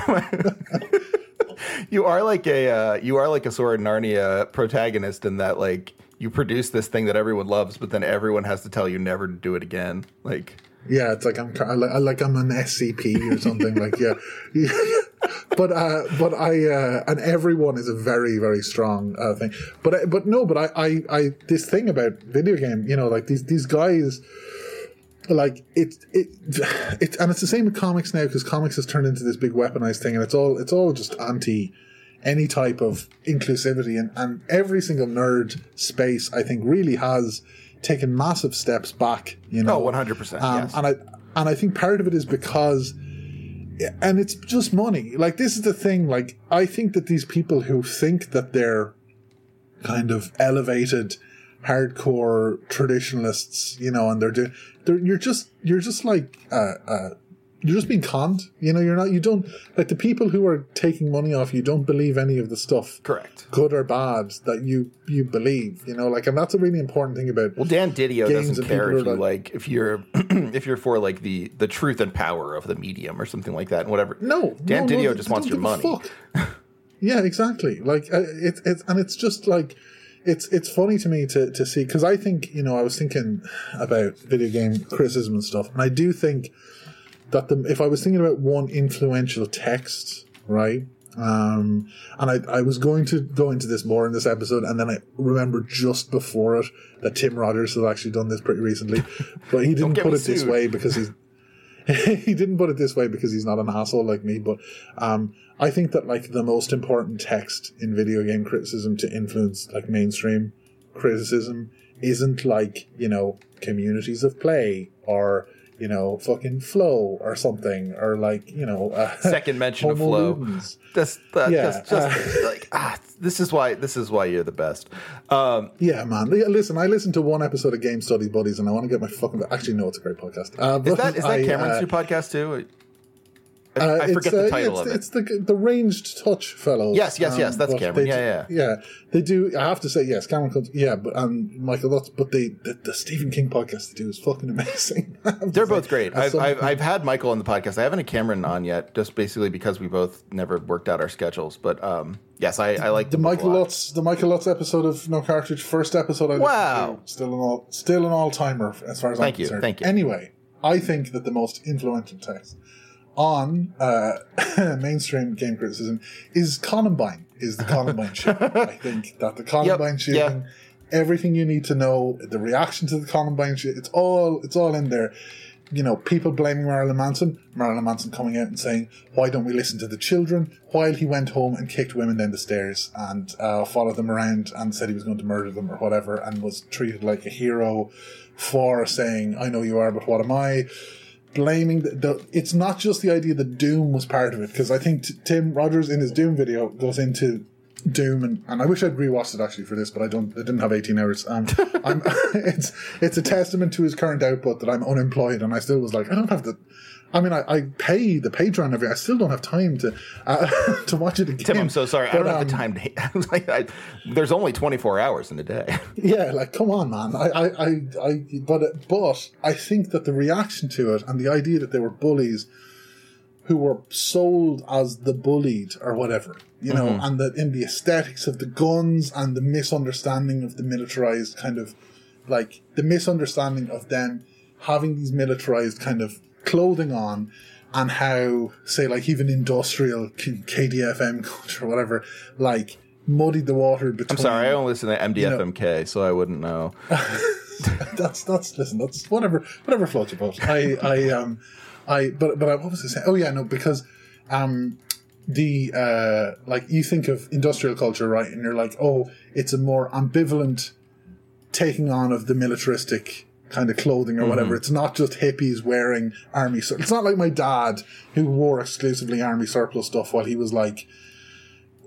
you are like a uh, you are like a Soren Narnia protagonist in that like you produce this thing that everyone loves, but then everyone has to tell you never to do it again. Like yeah, it's like I'm like, I'm an SCP or something. like yeah, but uh, but I uh, and everyone is a very very strong uh, thing. But I- but no, but I, I I this thing about video game, you know, like these these guys. Like it it it and it's the same with comics now because comics has turned into this big weaponized thing and it's all it's all just anti any type of inclusivity and and every single nerd space I think really has taken massive steps back you know Oh, 100%, um, yes. and I and I think part of it is because and it's just money like this is the thing like I think that these people who think that they're kind of elevated hardcore traditionalists, you know, and they're doing, they're, you're just, you're just like, uh, uh, you're just being conned, you know, you're not, you don't, like the people who are taking money off you don't believe any of the stuff, correct. good or bad, that you, you believe, you know, like, and that's a really important thing about, Well, Dan Didio doesn't care if you like if you're if you're for like the the truth and power of the medium or something like that and whatever. no, Dan no, no, Didio they just wants your money. fuck. yeah, exactly. Like uh, it's it's and it's just like it's it's funny to me to to see because I think you know I was thinking about video game criticism and stuff, and I do think that the if I was thinking about one influential text, right? Um, and I, I was going to go into this more in this episode, and then I remember just before it that Tim Rogers has actually done this pretty recently, but he didn't put it this way because he's he didn't put it this way because he's not an asshole like me, but um, I think that like the most important text in video game criticism to influence like mainstream criticism isn't like you know communities of play or you know, fucking Flow or something, or like, you know, uh, Second mention of flow. Ludens. That's that, Yeah, that's just like ah, this is why this is why you're the best. Um, Yeah, man. Listen, I listened to one episode of Game Study Buddies, and I want to get my fucking. Actually, no, it's a great podcast. Uh, is that is that I, Cameron's uh, new podcast too? I, Uh, I forget it's, the uh, title yeah, of it. it's, It's the the ranged touch fellows. Yes, yes, yes, that's but Cameron. Yeah, do- yeah. They do. I have to say, yes, Cameron. Comes, yeah, but and Michael Lutz. But they the, the Stephen King podcast they do is fucking amazing. I have to They're both great. I've, I've, I've had Michael on the podcast. I haven't had Cameron on yet, just basically because we both never worked out our schedules. But um, yes, I, I like the Michael. Lutz, the Michael Lutz episode of No Cartridge, first episode. I Wow. still an all, still an all timer as far as Thank I'm you, concerned. thank you. Anyway, I think that the most influential text on uh, mainstream game criticism is Columbine. Is the Columbine shooting? I think that the Columbine Yep, shooting, yeah. everything you need to know, the reaction to the Columbine shooting, it's all it's all in there you know, people blaming Marilyn Manson, Marilyn Manson coming out and saying, why don't we listen to the children? While he went home and kicked women down the stairs and uh, followed them around and said he was going to murder them or whatever and was treated like a hero for saying, I know you are, but what am I? Blaming the, the it's not just the idea that Doom was part of it, because I think t- Tim Rogers in his Doom video goes into Doom, and, and I wish I'd rewatched it actually for this, but I don't. I didn't have eighteen hours. Um, it's it's a testament to his current output that I'm unemployed, and I still was like, I don't have the. I mean, I, I pay the Patreon every. I still don't have time to uh, to watch it again. Tim, I'm so sorry. I don't have um, the time to. like, I, there's only 24 hours in a day. Yeah, like come on, man. I, I, I, I but but I think that the reaction to it and the idea that they were bullies who were sold as the bullied or whatever, you know, Mm-hmm. and that in the aesthetics of the guns and the misunderstanding of the militarized kind of like the misunderstanding of them having these militarized kind of clothing on and how say like even industrial KMFDM culture or whatever like muddied the water between I'm sorry, I don't listen to MDFMK, so I wouldn't know. that's that's listen that's whatever whatever floats your boat. I i um i but but I, what was i saying? Oh yeah no because um the uh like you think of industrial culture right and you're like oh it's a more ambivalent taking on of the militaristic kind of clothing or whatever it's not just hippies wearing army sur- it's not like my dad who wore exclusively army surplus stuff while he was like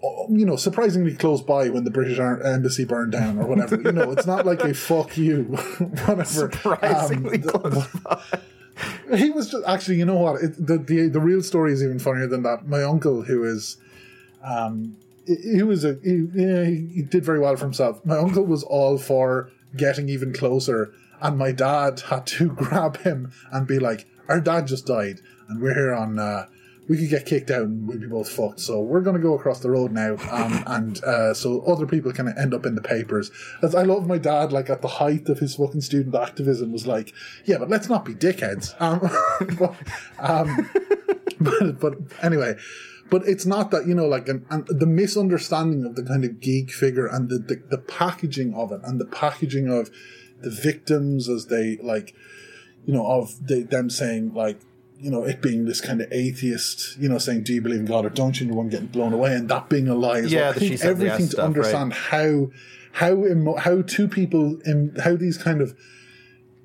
oh, you know, surprisingly close by when the British Ar- embassy burned down or whatever. You know, it's not like a fuck you, whatever. Surprisingly the- close he was just actually, you know what? It, the, the the real story is even funnier than that. My uncle, who is, um, he, was a he, yeah, he, he did very well for himself. My uncle was all for getting even closer, and my dad had to grab him and be like, "Our dad just died, and we're here on." Uh, we could get kicked out and we'd be both fucked. So we're going to go across the road now, um, and uh, so other people can end up in the papers. As I love my dad, like at the height of his fucking student activism, was like, "Yeah, but let's not be dickheads." Um, but, um, but, but anyway, but it's not that you know, like, and, and the misunderstanding of the kind of geek figure and the, the the packaging of it and the packaging of the victims as they like, you know, of the, them saying like you know, it being this kind of atheist, you know, saying, "Do you believe in God or don't you?" and the one getting blown away, and that being a lie. As Yeah, well. I think she said the everything to stuff, understand how how emo- how two people in how these kind of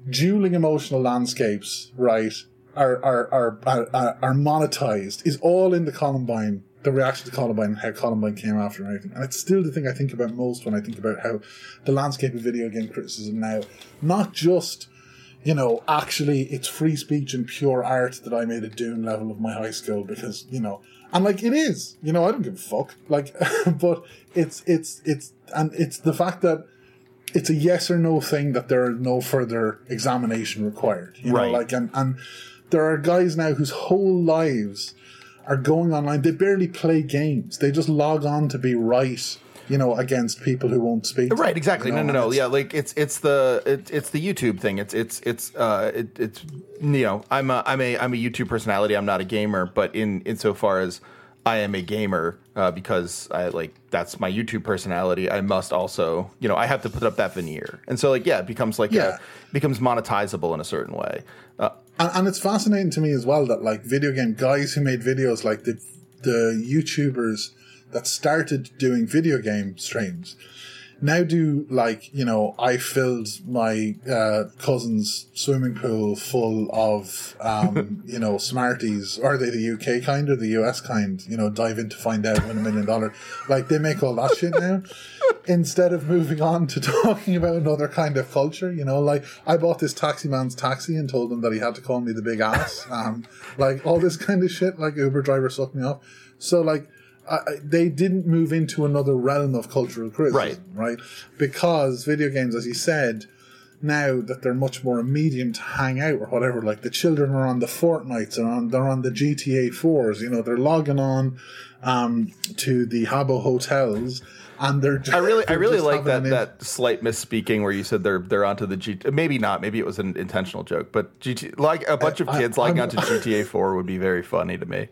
dueling emotional landscapes, right, are are are, are, are monetized is all in the Columbine. The reaction to Columbine, how Columbine came after and everything, and it's still the thing I think about most when I think about how the landscape of video game criticism now, not just you know, actually it's free speech and pure art that I made a Doom level of my high school because, you know, and like it is, you know, I don't give a fuck. Like, but it's, it's, it's, and it's the fact that it's a yes or no thing that there are no further examination required. You Right. know, like, and, and there are guys now whose whole lives are going online. They barely play games. They just log on to be right, you know, against people who won't speak. Right, exactly. you No, know, no, and no. Yeah, like it's it's the it, it's the YouTube thing. It's it's it's uh it, it's you know I'm a I'm a I'm a YouTube personality. I'm not a gamer, but in insofar as I am a gamer uh, because I like that's my YouTube personality. I must also you know I have to put up that veneer, and so like yeah, it becomes like Yeah. a, becomes monetizable in a certain way. Uh, and, and it's fascinating to me as well that like video game guys who made videos like the the YouTubers that started doing video game streams now do like you know I filled my uh, cousin's swimming pool full of um, you know Smarties. Are they the UK kind or the US kind? You know, dive in to find out. Win a million dollar. Like they make all that shit now. Instead of moving on to talking about another kind of culture, you know, like I bought this taxi man's taxi and told him that he had to call me the big ass. Um, like all this kind of shit. Like Uber driver sucked me off. So like I, they didn't move into another realm of cultural criticism, right? right? Because video games, as you said, now that they're much more a medium to hang out or whatever, like the children are on the Fortnites, they're on they're on the GTA fours, you know, they're logging on um, to the Habbo hotels. And they're just, I really, I really like that that slight misspeaking where you said they're they're onto the G. Maybe not. Maybe it was an intentional joke. But GT, like a bunch of kids logging onto GTA Four would be very funny to me.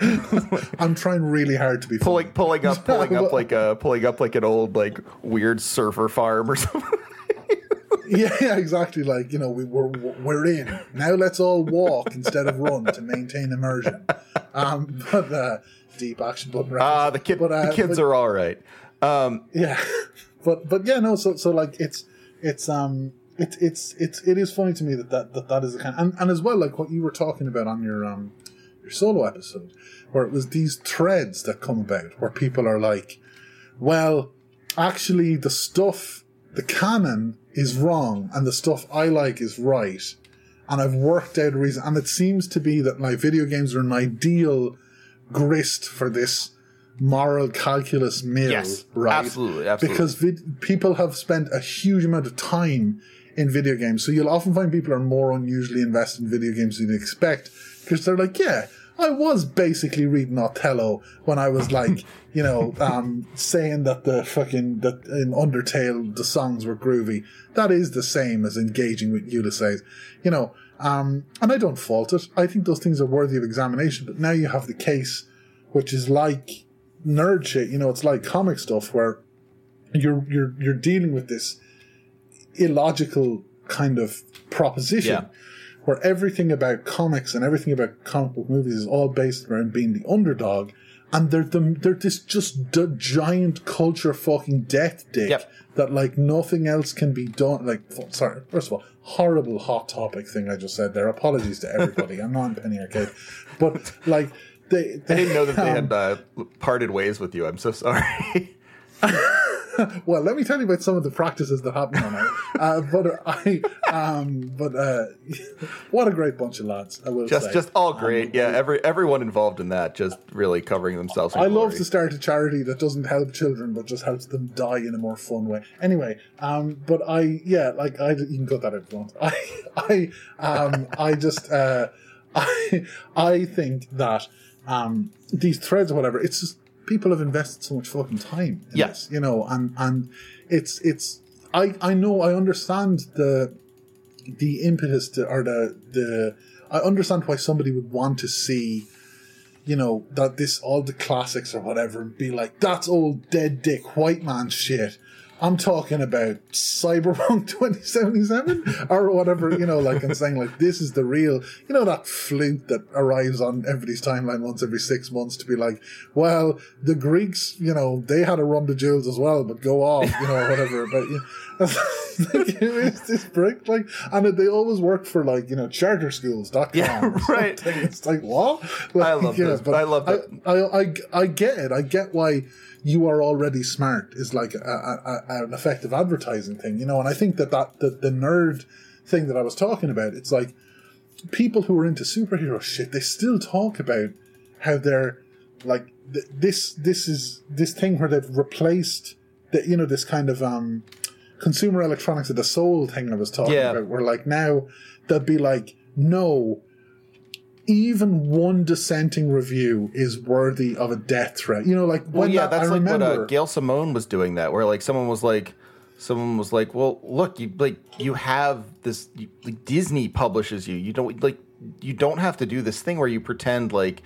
I'm trying really hard to be Pulling, funny. pulling up, pulling up like a pulling up like an old like weird surfer farm or something. Yeah, yeah, exactly. Like you know, we we're we're in now. Let's all walk instead of run to maintain immersion. Um, but uh, deep action button. Ah, the kid, But, uh, the kids but- are all right. Um, Yeah, but but yeah, no. So so like it's it's um it's it's it's it is funny to me that that that, that is the kind and and as well like what you were talking about on your um your solo episode where it was these threads that come about where people are like, well, actually the stuff the canon is wrong and the stuff I like is right. And I've worked out a reason, and it seems to be that like video games are an ideal grist for this moral calculus mill, Yes, right? absolutely, absolutely. Because vid- people have spent a huge amount of time in video games, so you'll often find people are more unusually invested in video games than you'd expect because they're like, yeah. I was basically reading Othello when I was like, you know, um, saying that the fucking that in Undertale the songs were groovy. That is the same as engaging with Ulysses, you know. Um, and I don't fault it. I think those things are worthy of examination. But now you have the case, which is like nerd shit. You know, it's like comic stuff where you're you're you're dealing with this illogical kind of proposition Yeah. where everything about comics and everything about comic book movies is all based around being the underdog and they're the, they're this just d- giant culture fucking death dick Yep. that like nothing else can be done like sorry first of all horrible hot topic thing I just said there apologies to everybody I'm not in Penny Arcade but like they, I didn't know that they um, had uh, parted ways with you. I'm so sorry. Well, let me tell you about some of the practices that happen on it. Uh, but I, um, but uh, what a great bunch of lads! I will just, say. just all great. yeah, every everyone involved in that just really covering themselves. I love to start a charity that doesn't help children but just helps them die in a more fun way. Anyway, um, but I, yeah, like I, you can cut that out if you want. I, I, um, I just, uh, I, I think that um, these threads or whatever, it's just people have invested so much fucking time. In Yes. this, you know, and and it's it's. I I know I understand the the impetus to, or the the I understand why somebody would want to see you know, that this all the classics or whatever and be like, that's old dead dick white man shit. I'm talking about Cyberpunk 2077 or whatever, you know, like I'm saying like this is the real, you know, that flute that arrives on everybody's timeline once every six months to be like, well, the Greeks, you know, they had a run the jewels as well, but go off, you know, whatever. But you like, this prick? Like, and they always work for like, you know, charterschools.com. Yeah, right. something. It's like, what? I love yeah, this. but I love that. I, I, I, I get it. I get why you are already smart is like a, a, a, an effective advertising thing, you know. And I think that that the, the nerd thing that I was talking about, it's like people who are into superhero shit, they still talk about how they're like th- this. This is this thing where they've replaced the you know this kind of um consumer electronics of the sole thing I was talking Yeah. about. Where like now they'd be like, no, even one dissenting review is worthy of a death threat. You know, like when Well, yeah, that, that's I like remember. what uh, Gail Simone was doing. That where like someone was like, someone was like, "Well, look, you like you have this. You, like, Disney publishes you. You don't like you don't have to do this thing where you pretend like."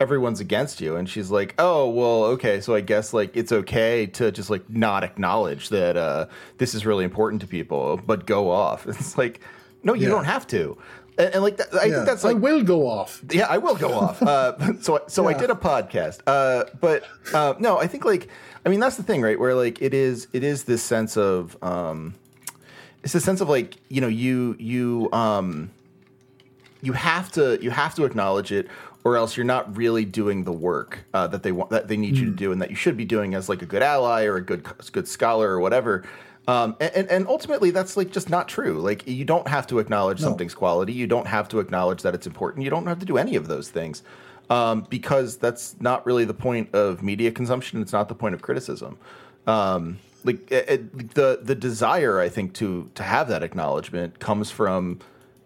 Everyone's against you, and she's like, "Oh, well, okay, so I guess like it's okay to just like not acknowledge that uh, this is really important to people, but go off." It's like, no, you Yeah. don't have to. and, and like that, I Yeah, think that's I will go off. yeah, I will go off. Uh, so so I did a podcast, uh, but uh, no, I think like I mean that's the thing, right? Where like it is it is this sense of um, it's a sense of like you know you you um, you have to you have to acknowledge it or else you're not really doing the work uh, that they want that they need you to do and that you should be doing as like a good ally or a good good scholar or whatever. Um, and, and ultimately that's like just not true. Like you don't have to acknowledge something's quality. You don't have to acknowledge that it's important. You don't have to do any of those things um, because that's not really the point of media consumption. It's not the point of criticism. Um, like it, it- the the desire i think to to have that acknowledgement comes from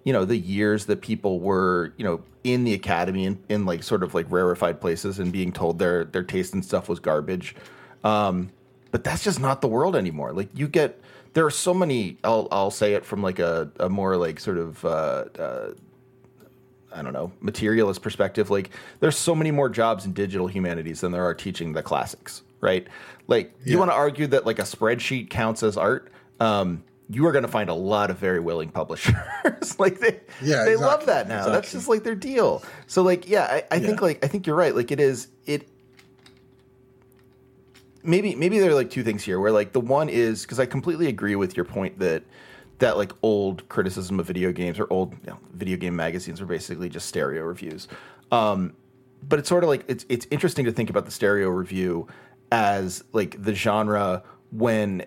you know the years that people were you know in the academy in, in like sort of like rarefied places and being told their their taste and stuff was garbage. Um but that's just not the world anymore. Like you get there are so many i'll i'll say it from like a, a more like sort of uh, uh I don't know, materialist perspective, like there's so many more jobs in digital humanities than there are teaching the classics, right? Like you want to argue that like a spreadsheet counts as art, um, you are going to find a lot of very willing publishers. like they, Yeah, they love that now. That's just like their deal. So like, yeah, I, I think like I think you're right. Like it is it. Maybe maybe there are like two things here where like the one is because I completely agree with your point that that like old criticism of video games or old you know, video game magazines are basically just stereo reviews. Um, but it's sort of like it's it's interesting to think about the stereo review as like the genre when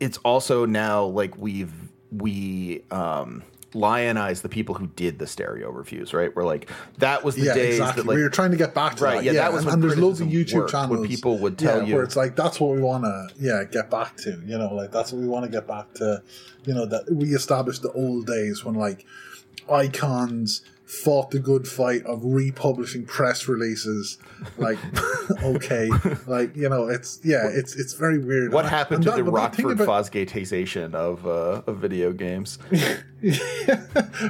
it's also now like we've we um lionize the people who did the stereo reviews, right? We're like that was the yeah, days exactly. that like we were trying to get back to Right, that. yeah, that was and, and there's loads of YouTube worked, channels people would tell yeah, you- where it's like that's what we want to yeah get back to. You know, like that's what we want to get back to. You know, that we established the old days when like icons fought the good fight of republishing press releases. Like, okay, like you know, it's yeah, it's it's very weird. what And I- happened to that- the but that thing Rockford about- Fosgateization of uh, of video games?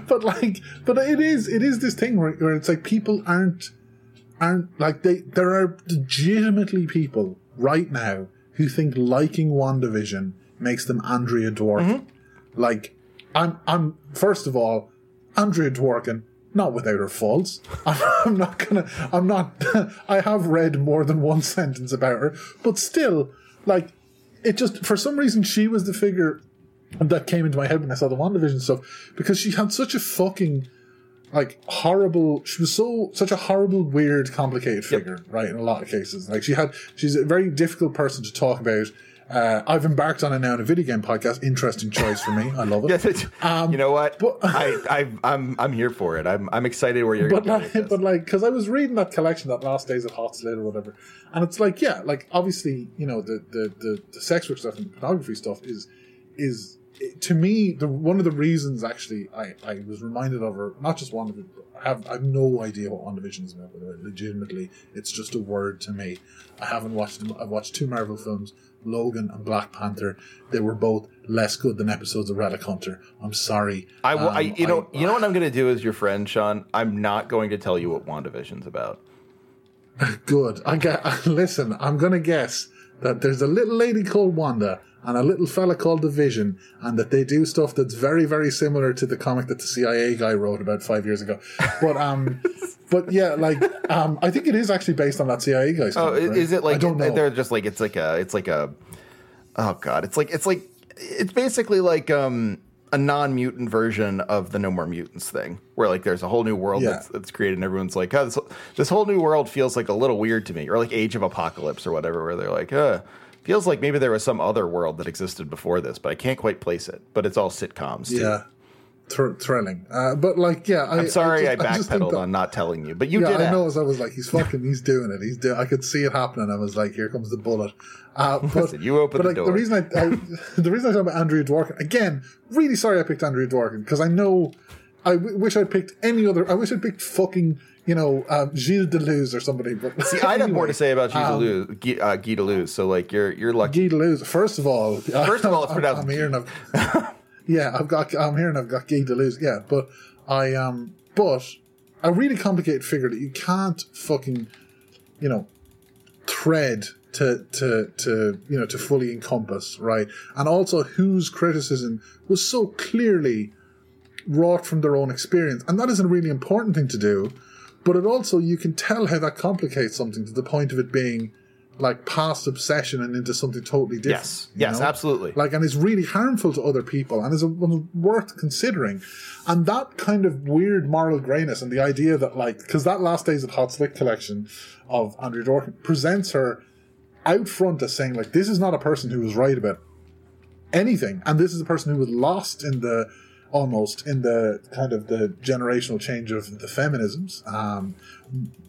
but like, but it is it is this thing where, where it's like people aren't aren't like they there are legitimately people right now who think liking WandaVision makes them Andrea Dworkin. Like, I'm I'm first of all, Andrea Dworkin. Not without her faults. I'm, I'm not gonna. I'm not. I have read more than one sentence about her, but still, like, it just for some reason she was the figure that came into my head when I saw the WandaVision stuff because she had such a fucking like horrible she was so such a horrible weird complicated figure right in a lot of cases like she had she's a very difficult person to talk about uh, I've embarked on it now in a video game podcast interesting choice for me I love it Yes, it's- you know what? but- I, I I'm I'm here for it. I'm I'm excited where you're but going. like, but like, because I was reading that collection, that Last Days of Hot Slit or whatever, and it's like, yeah, like obviously, you know, the the the, the sex work stuff and pornography stuff is is to me the one of the reasons actually I I was reminded of her not just one of it. I have I have no idea what WandaVision is about. By the way, legitimately, it's just a word to me. I haven't watched. I've watched two Marvel films, Logan and Black Panther. They were both less good than episodes of Relic Hunter. I'm sorry. I, will, I Um, you know I- you know what I'm going to do as your friend Sean. I'm not going to tell you what WandaVision's about. Good. I get. Listen, I'm gonna guess that there's a little lady called Wanda and a little fella called the Vision, and that they do stuff that's very, very similar to the comic that the CIA guy wrote about five years ago. But um, but yeah, like um, I think it is actually based on that CIA guy's. Oh, comic, right? is it like I don't know. they're just like it's like a it's like a oh god it's like it's like it's basically like um a non-mutant version of the No More Mutants thing, where like there's a whole new world Yeah. that's, that's created, and everyone's like, oh, this, this whole new world feels like a little weird to me, or like Age of Apocalypse or whatever, where they're like, uh, feels like maybe there was some other world that existed before this, but I can't quite place it. But it's all sitcoms. Too. Yeah, Thr- thrilling. Uh, but like, yeah, I, I'm sorry I, just, think backpedaled that- on not telling you, but you yeah, did. I know. As I was like, he's fucking, he's doing it. He's doing. I could see it happening. I was like, here comes the bullet. Uh, but, Listen, you opened but the like, door. The reason I, I the reason I talk about Andrea Dworkin again, really sorry I picked Andrea Dworkin because I know I w- wish I'd picked any other. I wish I'd picked fucking you know uh, Gilles Deleuze or somebody. But See, I'd have more to say about Gilles um, Deleuze, Guy, uh, Guy Deleuze. So like you're you're lucky. Guy Deleuze. First of all, First of all, it's I'm, pronounced I'm here and I've, yeah, I've got. I'm here and I've got Guy Deleuze. Yeah, but I um, but a really complicated figure that you can't fucking, you know, thread to to to you know to fully encompass, right? And also whose criticism was so clearly wrought from their own experience, and that is a really important thing to do. But it also you can tell how that complicates something to the point of it being like past obsession and into something totally different. Yes. Yes, know? absolutely. Like, and it's really harmful to other people and is a, worth considering. And that kind of weird moral grayness and the idea that, like, because that Last Days of Hot Slit collection of Andrea Dworkin presents her out front as saying, like, this is not a person who was right about anything. And this is a person who was lost in the, almost in the kind of the generational change of the feminisms. Um,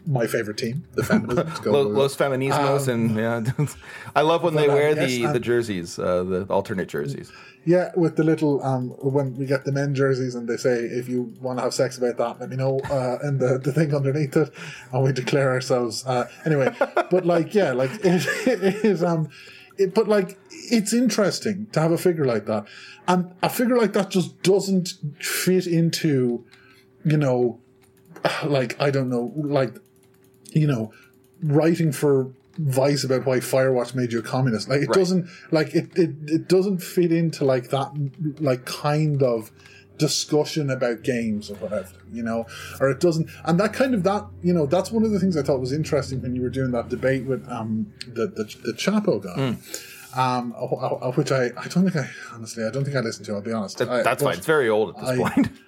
my favorite team, the feminisms. Go Lo- with it. Los Feminismos, and yeah, I love when they wear yes, the um, the jerseys, uh, the alternate jerseys. Yeah, with the little um when we get the men jerseys and they say if you want to have sex about that, let me know uh and the, the thing underneath it and we declare ourselves uh anyway. but like yeah, like it, it is um it, but like it's interesting to have a figure like that. And a figure like that just doesn't fit into, you know, like I don't know, like you know, writing for Vice about why Firewatch made you a communist. Like it doesn't like it, it it doesn't fit into like that like kind of discussion about games or whatever, you know, or it doesn't. And that kind of that you know that's one of the things I thought was interesting when you were doing that debate with um the the, the Chapo guy. Um, uh, uh, which I, I don't think I honestly I don't think I listened to. I'll be honest. I- That's but- fine. It's very old at this I- point.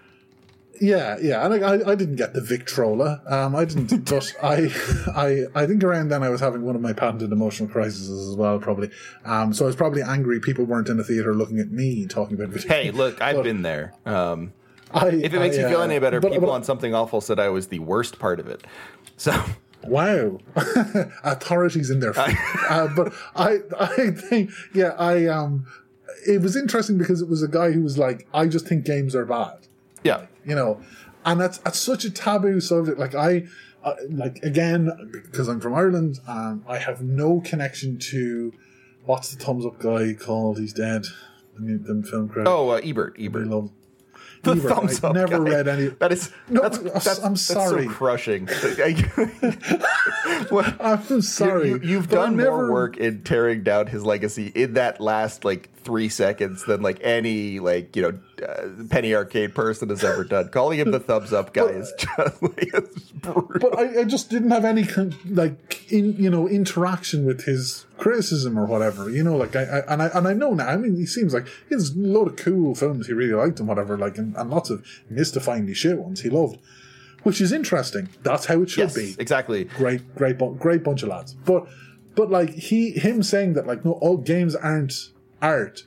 yeah, yeah, and I, I, I didn't get the Victrola. Um, I didn't, but I, I, I think around then I was having one of my patented emotional crises as well, probably. Um, so I was probably angry people weren't in the theater looking at me talking about video. Hey, look, I've been there. Um, I, if it makes I, you feel uh, any better, but- people but- on something awful said I was the worst part of it. So Wow, authorities in their feet. uh, but I, I think, yeah, I um, it was interesting because it was a guy who was like, I just think games are bad. yeah, you know, and that's that's such a taboo subject. Like I, uh, like again, because I'm from Ireland, um, I have no connection to what's the thumbs up guy called? He's dead. The, new- the film credit. Oh, uh, Ebert, I Ebert. love The Ebert. thumbs I up. never guy. read any. That is. No, that's, I'm- that's, I'm that's sorry. so crushing. Well, I'm sorry. You, have I done never, more work in tearing down his legacy in that last like three seconds than like any like you know uh, penny arcade person has ever done. Calling him the thumbs up guy is just like brutal. But I, I just didn't have any like in you know interaction with his criticism or whatever. You know, like I, I and I and I know now. I mean, he seems like he has a lot of cool films he really liked and whatever. Like and, and lots of mystifyingly shit ones he loved, which is interesting. That's how it should yes, be. exactly. Great, great, great bunch of lads. But but like he him saying that like no, all games aren't art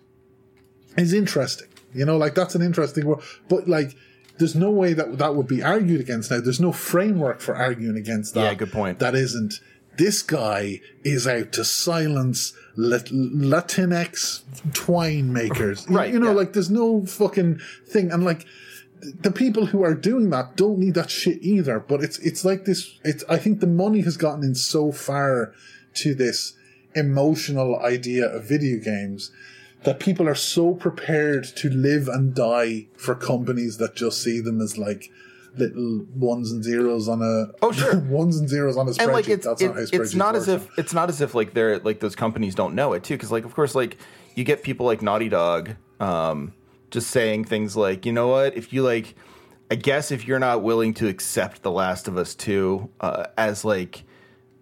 is interesting. You know, like that's an interesting word. But like, there's no way that that would be argued against now. There's no framework for arguing against that. Yeah, good point. That isn't. This guy is out to silence Lat- Latinx twine makers. You- Right, You know, yeah. like there's no fucking thing. And like, the people who are doing that don't need that shit either. But it's it's like this. It's I think the money has gotten in so far to this emotional idea of video games that people are so prepared to live and die for companies that just see them as like little ones and zeros on a Oh, sure. ones and zeros on a spreadsheet. and like it's That's it- not how it's not as if it's not as if like they're like those companies don't know it too because like of course like you get people like Naughty Dog um just saying things like you know what if you like I guess if you're not willing to accept The Last of Us 2 uh, as like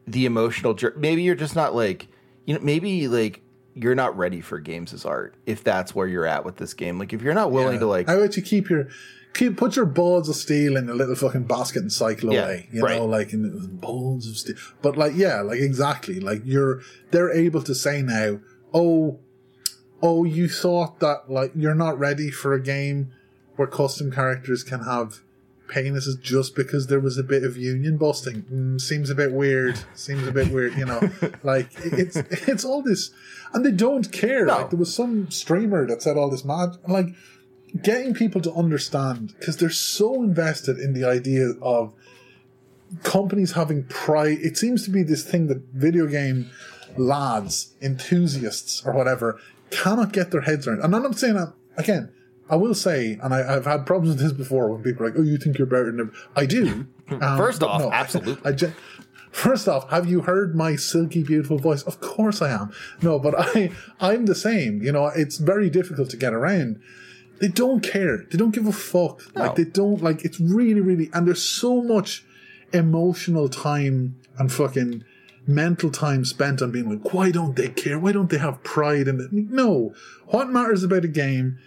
the emotional journey maybe you're just not like you know maybe like you're not ready for games as art if that's where you're at with this game like if you're not willing to like How about you keep your keep put your balls of steel in a little fucking basket and cycle Yeah, away? You right. know, like in the balls of steel. But like, yeah, like exactly. Like you're they're able to say now, oh, oh, you thought that like you're not ready for a game where custom characters can have penises just because there was a bit of union busting. Mm, seems a bit weird. Seems a bit weird. You know, like it's it's all this, and they don't care. No. Like there was some streamer that said all this mad like getting people to understand because they're so invested in the idea of companies having pride. It seems to be this thing that video game lads, enthusiasts, or whatever, cannot get their heads around. And I'm not saying that again. I will say, and I, I've had problems with this before when people are like, "Oh, you think you're better than?" I do. Um, First off, no, absolutely. I, gen- First off, have you heard my silky, beautiful voice? Of course I am. No, but I, I'm the same. You know, it's very difficult to get around they don't care. They don't give a fuck. No. Like they don't like it's really, really and there's so much emotional time and fucking mental time spent on being like, why don't they care? Why don't they have pride in it? No. What matters about a game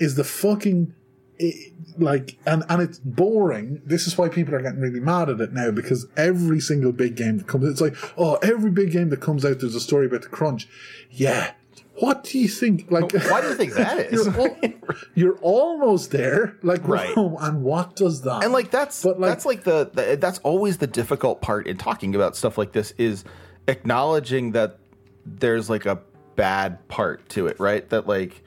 is the fucking it, like and and it's boring. This is why people are getting really mad at it now because every single big game that comes, it's like, oh, every big game that comes out, there's a story about the crunch. Yeah. What do you think? Like, Why do you think that is? you're, al- you're almost there. Like, Right. and what does that? and like that's But, like- that's like the, the that's always the difficult part in talking about stuff like this is acknowledging that there's like a bad part to it right that like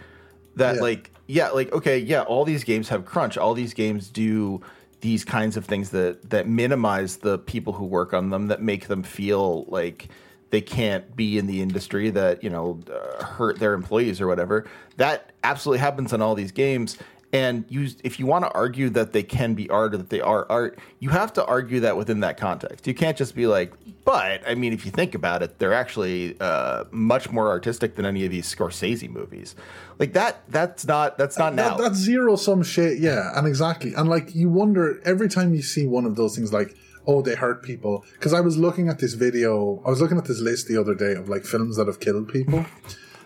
that Yeah. like yeah like okay yeah all these games have crunch. All these games do these kinds of things that that minimize the people who work on them that make them feel like they can't be in the industry that you know uh, hurt their employees or whatever. That absolutely happens in all these games and you if you want to argue that they can be art or that they are art you have to argue that within that context you can't just be like but i mean if you think about it they're actually uh, much more artistic than any of these scorsese movies like that that's not that's not now That, that's zero sum shit, yeah, and exactly. And like you wonder every time you see one of those things like, oh, they hurt people. Because I was looking at this video, I was looking at this list the other day of like films that have killed people.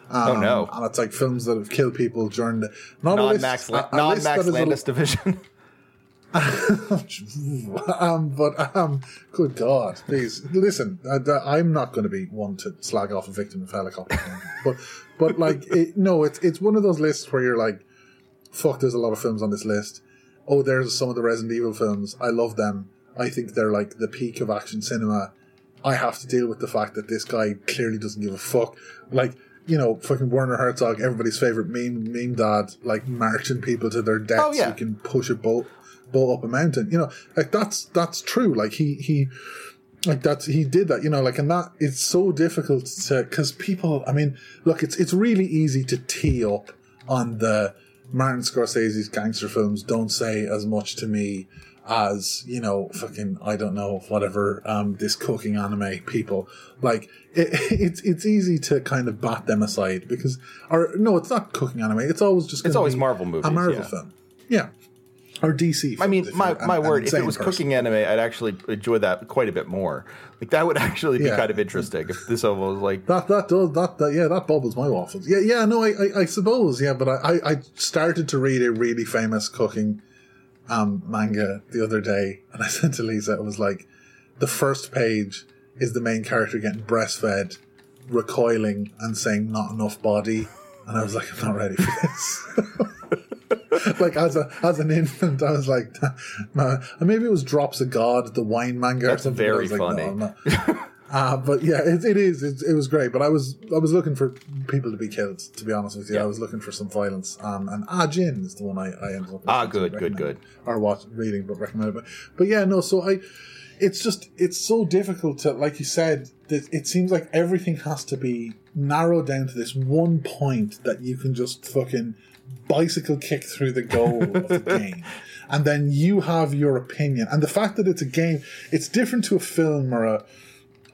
Oh no And it's like films that have killed people during the non max a- a non Max is landis division um, but um, good God, please listen. I, am not going to be one to slag off a victim of helicopter, but but like it, no, it's it's one of those lists where you're like, fuck. There's a lot of films on this list. Oh, there's some of the Resident Evil films. I love them. I think they're like the peak of action cinema. I have to deal with the fact that this guy clearly doesn't give a fuck. Like, you know, fucking Werner Herzog, everybody's favorite meme meme dad, like marching people to their deaths Oh, yeah. so he can push a boat boat up a mountain. You know, like that's that's true. Like he he like that's he did that. You know, like and that it's so difficult to because people. I mean, look, it's it's really easy to tee up on the Martin Scorsese's gangster films. Don't say as much to me as you know fucking i don't know whatever um this cooking anime people like it, it's it's easy to kind of bat them aside because or no it's not cooking anime it's always just It's always Marvel movies, a marvel yeah. film yeah or dc I mean, films, my, my word, if it was person. cooking anime, I'd actually enjoy that quite a bit more. Like that would actually be Yeah. kind of interesting if this was like That that does that, that yeah that bubbles my waffles. Yeah yeah no I I, I suppose yeah but I, I I started to read a really famous cooking um manga the other day and I said to Lisa it was like the first page is the main character getting breastfed, recoiling and saying not enough body and I was like I'm not ready for this. like as a as an infant, I was like, nah. maybe it was Drops of God, the wine manga. That's or something. very like, funny. No. Uh, but yeah, it, it is. It, it was great. But I was I was looking for people to be killed. To be honest with you, Yeah. I was looking for some violence. Um, and Ah Jin is the one I, I ended up. Ah, good, good, good. Or watch reading, but recommended. But but yeah, no. So I, it's just it's so difficult to like you said. That it seems like everything has to be narrowed down to this one point that you can just fucking bicycle kick through the goal of the game. And then you have your opinion. And the fact that it's a game, it's different to a film or a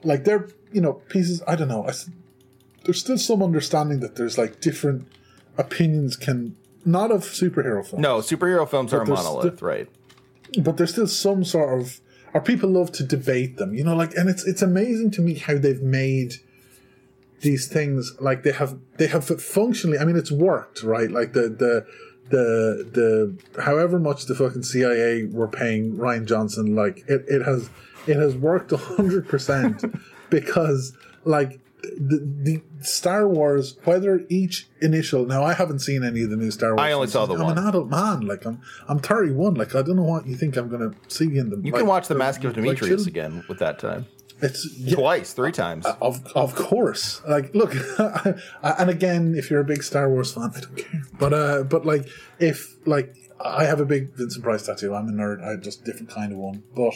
like they're you know pieces i don't know I there's still some understanding that there's like different opinions can not of superhero films no superhero films are a monolith, sti- right? but there's still some sort of or people love to debate them you know like and it's it's amazing to me how they've made these things like they have they have functionally i mean it's worked right like the the the the however much the fucking cia were paying rian johnson like it, it has it has worked 100% because like the, the Star Wars, whether each initial now I haven't seen any of the new Star Wars. I only saw the I'm one. an adult man. Like I'm, I'm 31. Like I don't know what you think I'm going to see in them. You like, can watch The Mask of like, Dimitrios children- again with that time. It's yeah, Twice, three times. of of course. Like, look, and again, if you're a big Star Wars fan, I don't care. But uh, but like, if like, I have a big Vincent Price tattoo. I'm a nerd. I just different kind of one. But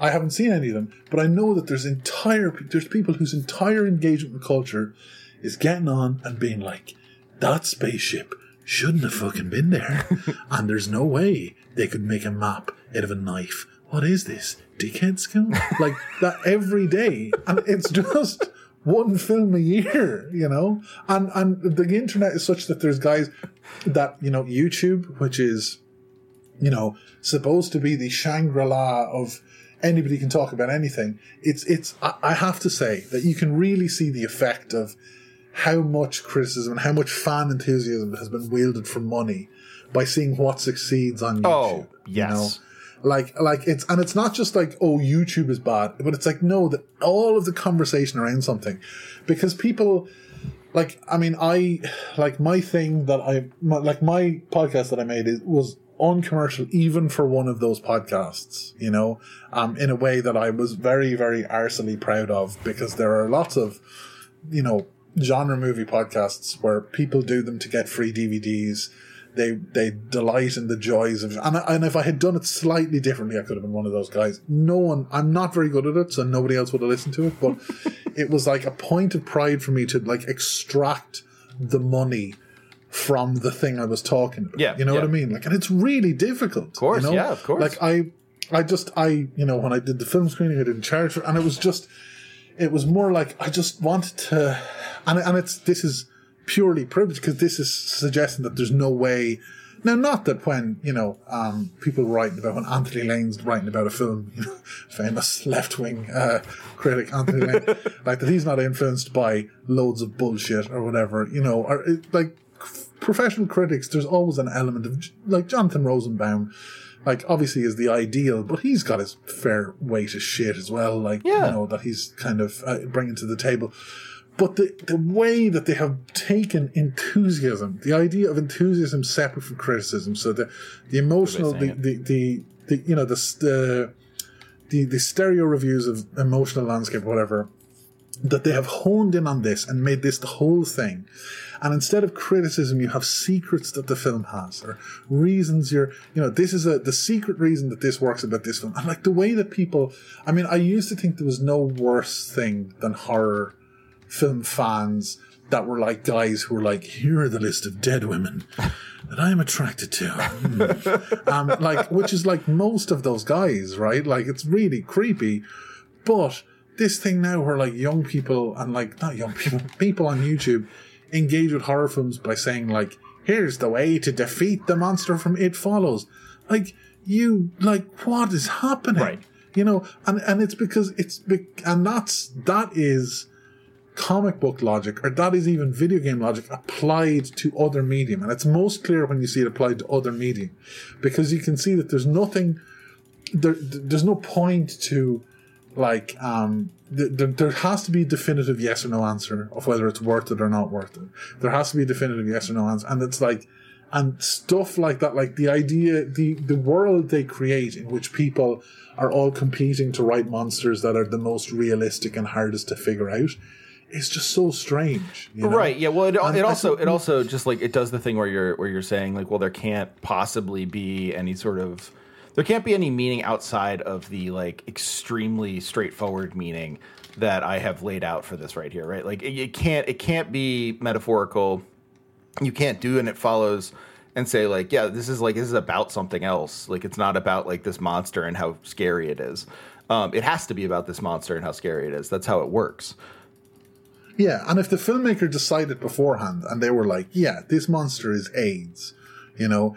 I haven't seen any of them. But I know that there's entire there's people whose entire engagement with culture is getting on and being like, that spaceship shouldn't have fucking been there, and there's no way they could make a map out of a knife. What is this? Dickhead school? Like that every day. And it's just one film a year, you know? And and the internet is such that there's guys that, you know, YouTube, which is, you know, supposed to be the Shangri-La of anybody can talk about anything. It's it's I have to say that you can really see the effect of how much criticism and how much fan enthusiasm has been wielded for money by seeing what succeeds on oh, YouTube. Oh, yes. You know? Like, like it's, and it's not just like, oh, YouTube is bad, but it's like, no, that all of the conversation around something, because people, like, I mean, I, like my thing that I, my, like my podcast that I made is, was uncommercial even for one of those podcasts, you know, um, in a way that I was very, very arsily proud of because there are lots of, you know, genre movie podcasts where people do them to get free DVDs they they delight in the joys of and, and if I had done it slightly differently I could have been one of those guys. No one I'm not very good at it so nobody else would have listened to it but it was like a point of pride for me to like extract the money from the thing I was talking about Yeah, you know yeah. what I mean like and it's really difficult of course, yeah, of course. like I I just I you know when I did the film screening I didn't charge for and it was just it was more like I just wanted to and and it's this is purely privilege because this is suggesting that there's no way. Now, not that when you know um, people writing about when Anthony Lane's writing about a film, you know, famous left wing uh, critic Anthony Lane, like that he's not influenced by loads of bullshit or whatever, you know, or it, like professional critics. There's always an element of like Jonathan Rosenbaum. Like obviously is the ideal, but he's got his fair weight of shit as well. Like Yeah. you know that he's kind of uh, bringing to the table. But the, the way that they have taken enthusiasm, the idea of enthusiasm separate from criticism, so the the emotional, the, the, the, the you know the the the the stereo reviews of emotional landscape, whatever, that they have honed in on this and made this the whole thing. And instead of criticism, you have secrets that the film has, or reasons you're, you know, this is a the secret reason that this works about this film. And like the way that people, I mean, I used to think there was no worse thing than horror film fans that were like guys who were like, here are the list of dead women that I'm attracted to. Hmm. um, like, which is like most of those guys, right? Like, it's really creepy. But this thing now where like young people and like, not young people, people on YouTube engage with horror films by saying like, here's the way to defeat the monster from It Follows. Like, you, like, what is happening? Right. You know, and, and it's because it's, be- and that's, that is, comic book logic, or that is even video game logic applied to other medium. And it's most clear when you see it applied to other medium, because you can see that there's nothing, there, there's no point to, like, um, th- there, there has to be a definitive yes or no answer of whether it's worth it or not worth it. There has to be a definitive yes or no answer. And it's like, and stuff like that, like the idea, the, the world they create in which people are all competing to write monsters that are the most realistic and hardest to figure out is just so strange. you know? Right. Yeah. Well, it, And it also it also just like it does the thing where you're where you're saying like, well, there can't possibly be any sort of there can't be any meaning outside of the like extremely straightforward meaning that I have laid out for this right here. Right. Like it, it can't it can't be metaphorical. You can't do and it follows and say like, yeah, this is like this is about something else. Like it's not about like this monster and how scary it is. Um, it has to be about this monster and how scary it is. That's how it works. Yeah, and if the filmmaker decided beforehand and they were like, yeah, this monster is AIDS, you know,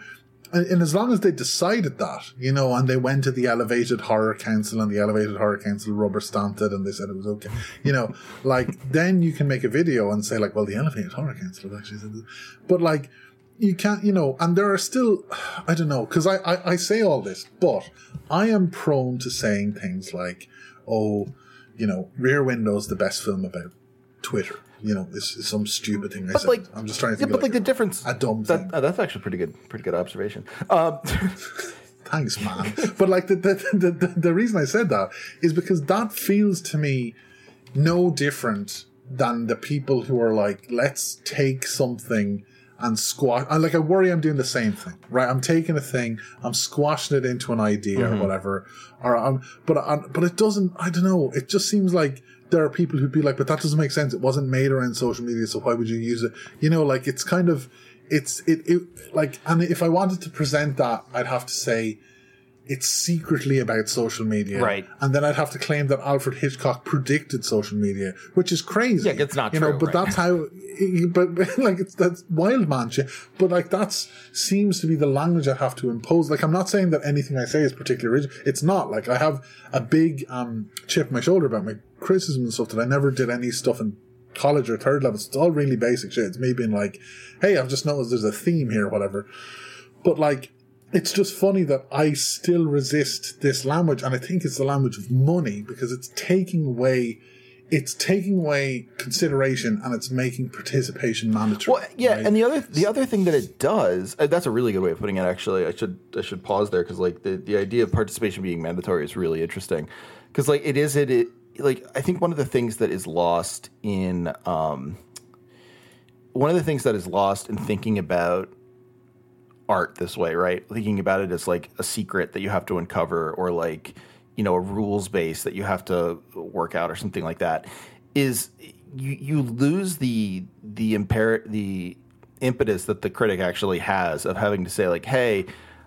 and, as long as they decided that, you know, and they went to the elevated horror council and the elevated horror council rubber stamped it and they said it was okay, you know, like then you can make a video and say like, well, the elevated horror council actually said this. But like, you can't, you know, and there are still, I don't know, because I, I, I say all this, but I am prone to saying things like, oh, you know, Rear Window's the best film about Twitter. You know, this is some stupid thing I But said. like, I'm just trying to yeah, think but of like the difference. a dumb that, oh, that's actually pretty good, pretty good observation. Um, Thanks, man. but like the the, the the reason I said that is because that feels to me no different than the people who are like, let's take something and squash. And like, I worry I'm doing the same thing, right? I'm taking a thing, I'm squashing it into an idea Mm-hmm. or whatever, or I'm, but I, but it doesn't. I don't know. It just seems like there are people who'd be like, but that doesn't make sense. It wasn't made around social media, so why would you use it? You know, like it's kind of, it's it, it like, and if I wanted to present that, I'd have to say it's secretly about social media. Right. And then I'd have to claim that Alfred Hitchcock predicted social media, which is crazy. Yeah, it's not you true, know, but right. that's how, but like, it's, that's wild man shit. But like, that's seems to be the language I have to impose. Like, I'm not saying that anything I say is particularly original. It's not. Like, I have a big, um, chip on my shoulder about my criticism and stuff that I never did any stuff in college or third level. It's all really basic shit. It's me being like, hey, I've just noticed there's a theme here or whatever. But like, it's just funny that I still resist this language, and I think it's the language of money because it's taking away, it's taking away consideration and it's making participation mandatory. Well, yeah, right? and the other the other thing that it does uh, that's a really good way of putting it. Actually, I should I should pause there because like the, the idea of participation being mandatory is really interesting because like it is it, it like I think one of the things that is lost in um one of the things that is lost in thinking about art this way, right? Thinking about it as like a secret that you have to uncover or like, you know, a rules base that you have to work out or something like that is you you lose the the impair the impetus that the critic actually has of having to say like, "Hey,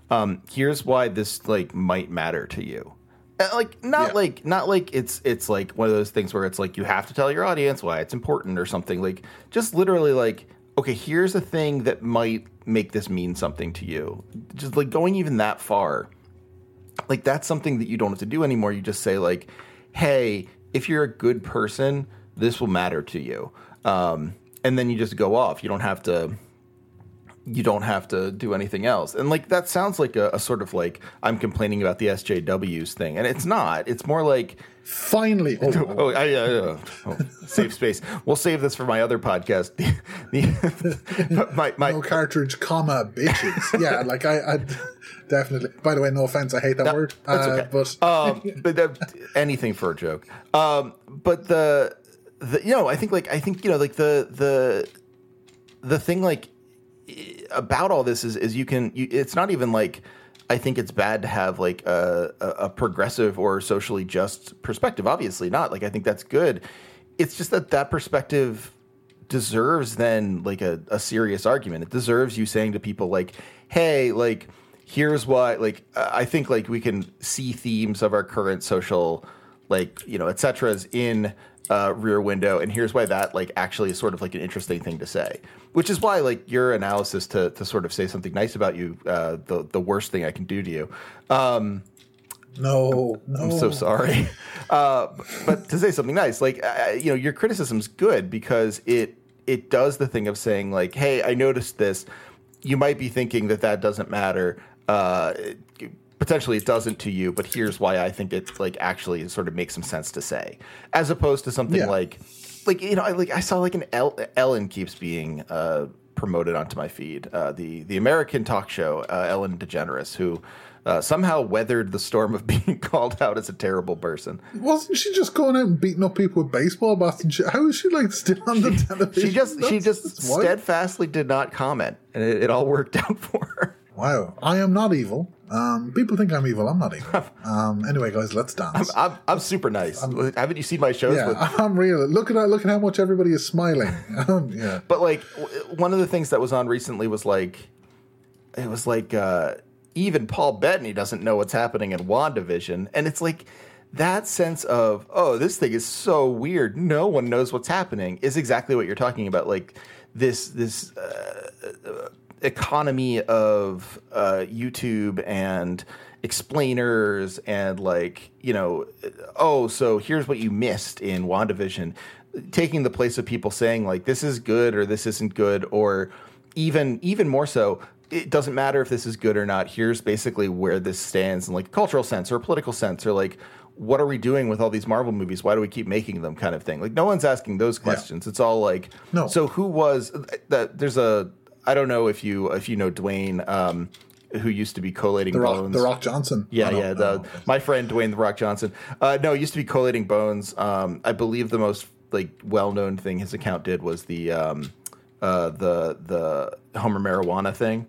um, here's why this like might matter to you." Uh, Like not Yeah. like not like it's it's like one of those things where it's like you have to tell your audience why it's important or something like just literally like okay here's a thing that might make this mean something to you. Just like going even that far like that's something that you don't have to do anymore. You just say like hey if you're a good person this will matter to you. Um, and then you just go off. You don't have to you don't have to do anything else and like that sounds like a, a sort of like i'm complaining about the sjws thing and it's not it's more like finally, oh, Oh, I, uh, oh, safe space. We'll save this for my other podcast. The, the, my, my, no cartridge, comma, bitches. yeah, like I, I definitely. By the way, no offense, I hate that word. that's uh, okay. But um, but that, anything for a joke. Um, but the, the, you know, I think like I think you know like the the the thing like about all this is is you can you, it's not even like I think it's bad to have like a, a, progressive or socially just perspective. Obviously not. Like I think that's good. It's just that that perspective deserves then like a, a serious argument. It deserves you saying to people like, "Hey, like here's why." Like I think like we can see themes of our current social like you know et ceteras in uh, rear window and here's why that like actually is sort of like an interesting thing to say which is why like your analysis to, to sort of say something nice about you uh, the, the worst thing i can do to you. Um, no, no. i'm so sorry. Uh, but to say something nice like uh, you know your criticism's good because it it does the thing of saying like hey i noticed this. You might be thinking that that doesn't matter. Uh, potentially it doesn't to you but here's why i think it like actually sort of makes some sense to say as opposed to something Yeah. like like you know I, like i saw like an El- ellen keeps being uh, promoted onto my feed uh, the the american talk show uh, ellen degeneres who uh, somehow weathered the storm of being called out as a terrible person Wasn't she just going out and beating up people with baseball bats and shit? How is she like still on the television? she just she just steadfastly did not comment and it, it all worked out for her Wow, I am not evil. Um, people think I'm evil. I'm not evil. Um, anyway, guys, let's dance. I'm, I'm super nice. Haven't you seen my shows? yeah, with, I'm real. Look at. Look at how much everybody is smiling. Um, yeah, But like one of the things that was on recently was like it was like uh even Paul Bettany doesn't know what's happening in WandaVision. And it's like that sense of, oh, this thing is so weird. No one knows what's happening is exactly what you're talking about. Like this this uh, economy of uh, YouTube and explainers and like you know oh so here's what you missed in WandaVision. Taking the place of people saying like this is good or this isn't good or even even more so it doesn't matter if this is good or not. Here's basically where this stands in like a cultural sense or a political sense or like what are we doing with all these Marvel movies? Why do we keep making them kind of thing? Like no one's asking those questions. It's all like No. so who was that there's a I don't know if you if you know Dwayne um who used to be collating the Rock, bones the Rock Johnson. yeah, I yeah. The, my friend Dwayne the Rock Johnson. Uh, no, used to be collating bones. Um, I believe the most like well known thing his account did was the um, uh, the the Homer marijuana thing.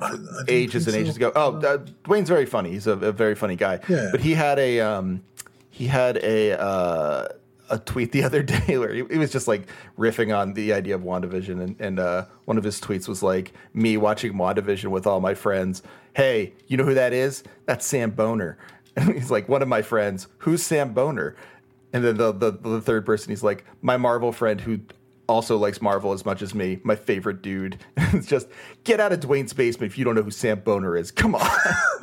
I don't Ages and ages so. ago. Oh, uh, Dwayne's very funny. He's a, a very funny guy. Yeah. But he had a um, he had a uh, a tweet the other day where he, he was just like riffing on the idea of WandaVision, and, and uh, one of his tweets was like me watching WandaVision with all my friends. Hey, you know who that is? That's Sam Boner. And he's like, one of my friends. Who's Sam Boner? And then the, the the third person, he's like, my Marvel friend who also likes Marvel as much as me, my favorite dude. it's just get out of Dwayne's basement if you don't know who Sam Boner is. Come on.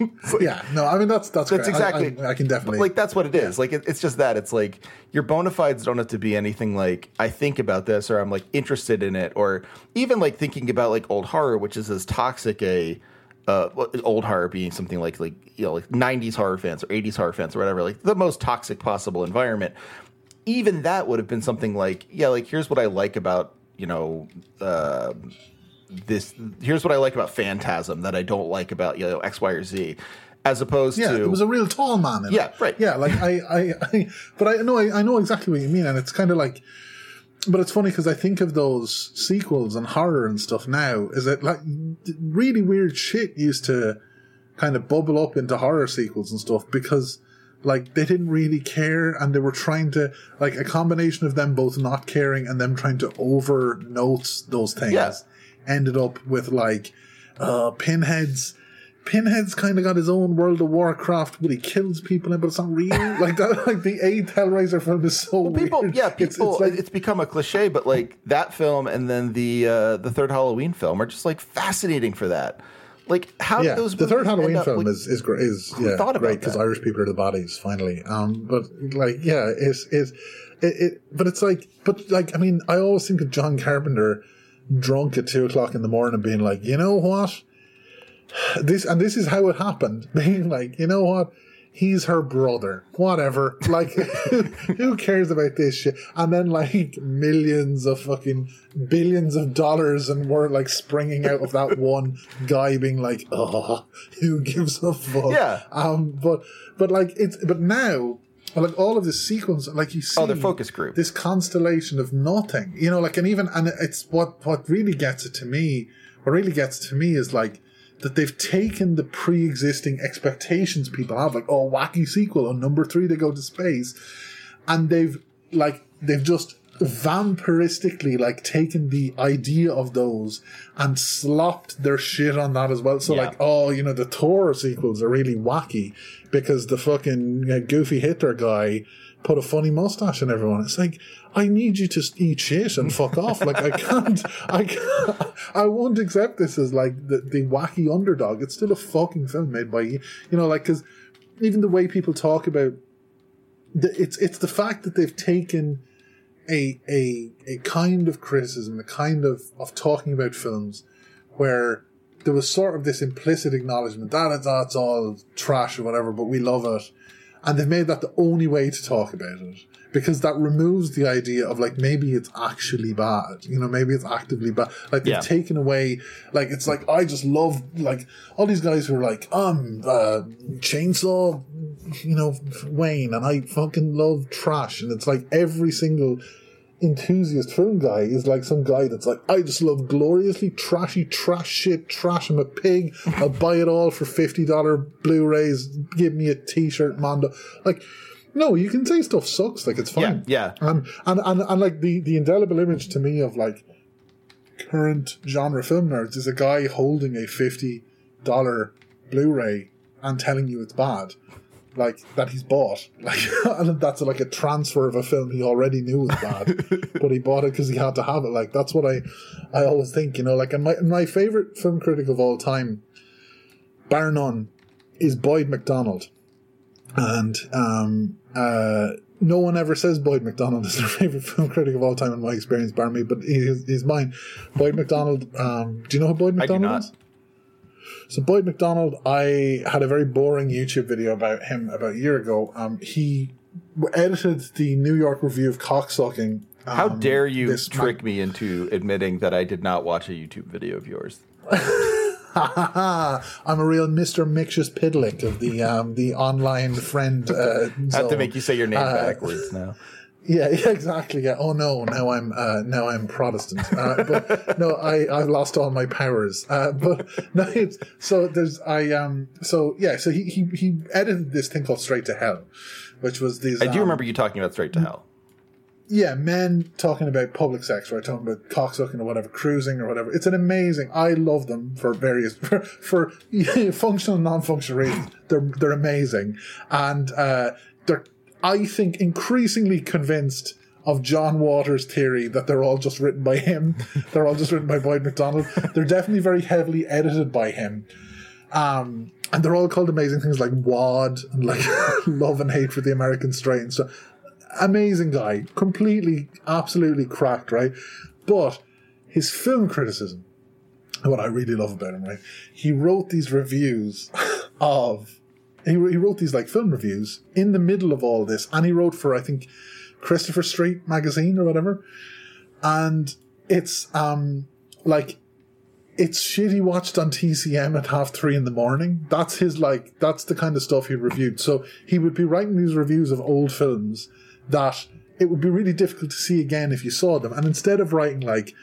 like, yeah, no, I mean that's that's, that's exactly. I, I, I, can definitely like that's what it is. Yeah. Like it, it's just that. It's like your bona fides don't have to be anything like I think about this or I'm like interested in it or even like thinking about like old horror, which is as toxic a uh, old horror being something like like you know like 90s horror fans or 80s horror fans or whatever like the most toxic possible environment even that would have been something like yeah like here's what i like about you know uh, this here's what i like about phantasm that i don't like about you know x y or z as opposed yeah, to it was a real tall man yeah it. right yeah like I, I i but i know I, I know exactly what you mean and it's kind of like but it's funny because I think of those sequels and horror and stuff now. Is it like really weird shit used to kind of bubble up into horror sequels and stuff because like they didn't really care and they were trying to like a combination of them both not caring and them trying to over notes those things yeah. ended up with like uh pinheads Pinhead's kind of got his own World of Warcraft, but he kills people, but it's not real. like that, like the eighth Hellraiser film is so well, people, weird. Yeah, people. It's, it's, like, it's, become a cliche, but like that film and then the uh, the third Halloween film are just like fascinating for that. Like how yeah, those the third Halloween up, film like, is is great. Is yeah, great because Irish people are the bodies finally. Um, but like yeah, it's it's it, it, but it's like but like I mean I always think of John Carpenter drunk at two o'clock in the morning being like, you know what this and this is how it happened. Being like, you know what? He's her brother. Whatever. Like, who cares about this shit? And then like millions of fucking billions of dollars, and we're like springing out of that one guy being like, oh, who gives a fuck? Yeah. Um. But but like it's but now like all of this sequence, like you see, oh, the focus group, this constellation of nothing, you know, like, and even, and it's what what really gets it to me. What really gets to me is like that they've taken the pre-existing expectations people have, like, oh, wacky sequel on number three, they go to space, and they've like they've just vampiristically like taken the idea of those and slopped their shit on that as well. So yeah. like, oh, you know, the Thor sequels are really wacky because the fucking uh, goofy Hitler guy put a funny mustache on everyone. It's like, I need you to eat shit and fuck off. Like I can't, I can't, I won't accept this as like the, the wacky underdog. It's still a fucking film made by you, you know, like because even the way people talk about the, it's it's the fact that they've taken a a a kind of criticism, a kind of of talking about films where there was sort of this implicit acknowledgement that that's all trash or whatever, but we love it and they've made that the only way to talk about it because that removes the idea of like maybe it's actually bad you know maybe it's actively bad like they've yeah. taken away like it's like i just love like all these guys who are like um uh chainsaw you know wayne and i fucking love trash and it's like every single enthusiast film guy is like some guy that's like, I just love gloriously trashy trash shit, trash. I'm a pig. I'll buy it all for $50 Blu-rays. Give me a t-shirt, Mondo. Like, no, you can say stuff sucks. Like, it's fine. Yeah. yeah. And, and, and, and like the, the indelible image to me of like current genre film nerds is a guy holding a $50 Blu-ray and telling you it's bad like that he's bought. Like and that's like a transfer of a film he already knew was bad, but he bought it because he had to have it. Like that's what I, I always think. You know, like and my my favorite film critic of all time, bar none, is Boyd McDonald, and um uh. No one ever says Boyd McDonald is their favorite film critic of all time in my experience, bar me, but he's, he's mine. Boyd McDonald. Um, do you know who Boyd McDonald is? So Boyd McDonald, I had a very boring YouTube video about him about a year ago. Um, he edited the New York Review of Cocksucking. Um, How dare you trick me into admitting that I did not watch a YouTube video of yours? I'm a real Mr. Mxyzptlk of the um, the online friend. Uh, I have to make you say your name uh, backwards now. Yeah, yeah, exactly. Yeah. Oh no, now I'm uh, now I'm Protestant. Uh, but no, I I've lost all my powers. Uh, but no, it's so there's I um so yeah so he he he edited this thing called Straight to Hell, which was these. I do um, remember you talking about Straight to Hell. Yeah, men talking about public sex, right? Talking about cocksucking or whatever, cruising or whatever. It's an amazing. I love them for various for, for functional and non-functional reasons. They're they're amazing, and uh, they're I think increasingly convinced of John Waters' theory that they're all just written by him. they're all just written by Boyd McDonald. They're definitely very heavily edited by him. Um, and they're all called amazing things like WAD and like love and hate for the American strain. So amazing guy, completely, absolutely cracked, right? But his film criticism, what I really love about him, right? He wrote these reviews of, he, he wrote these like film reviews in the middle of all this, and he wrote for, I think, Christopher Street magazine or whatever. And it's, um, like, it's shit he watched on TCM at half three in the morning. That's his like that's the kind of stuff he reviewed. So he would be writing these reviews of old films that it would be really difficult to see again if you saw them. And instead of writing like,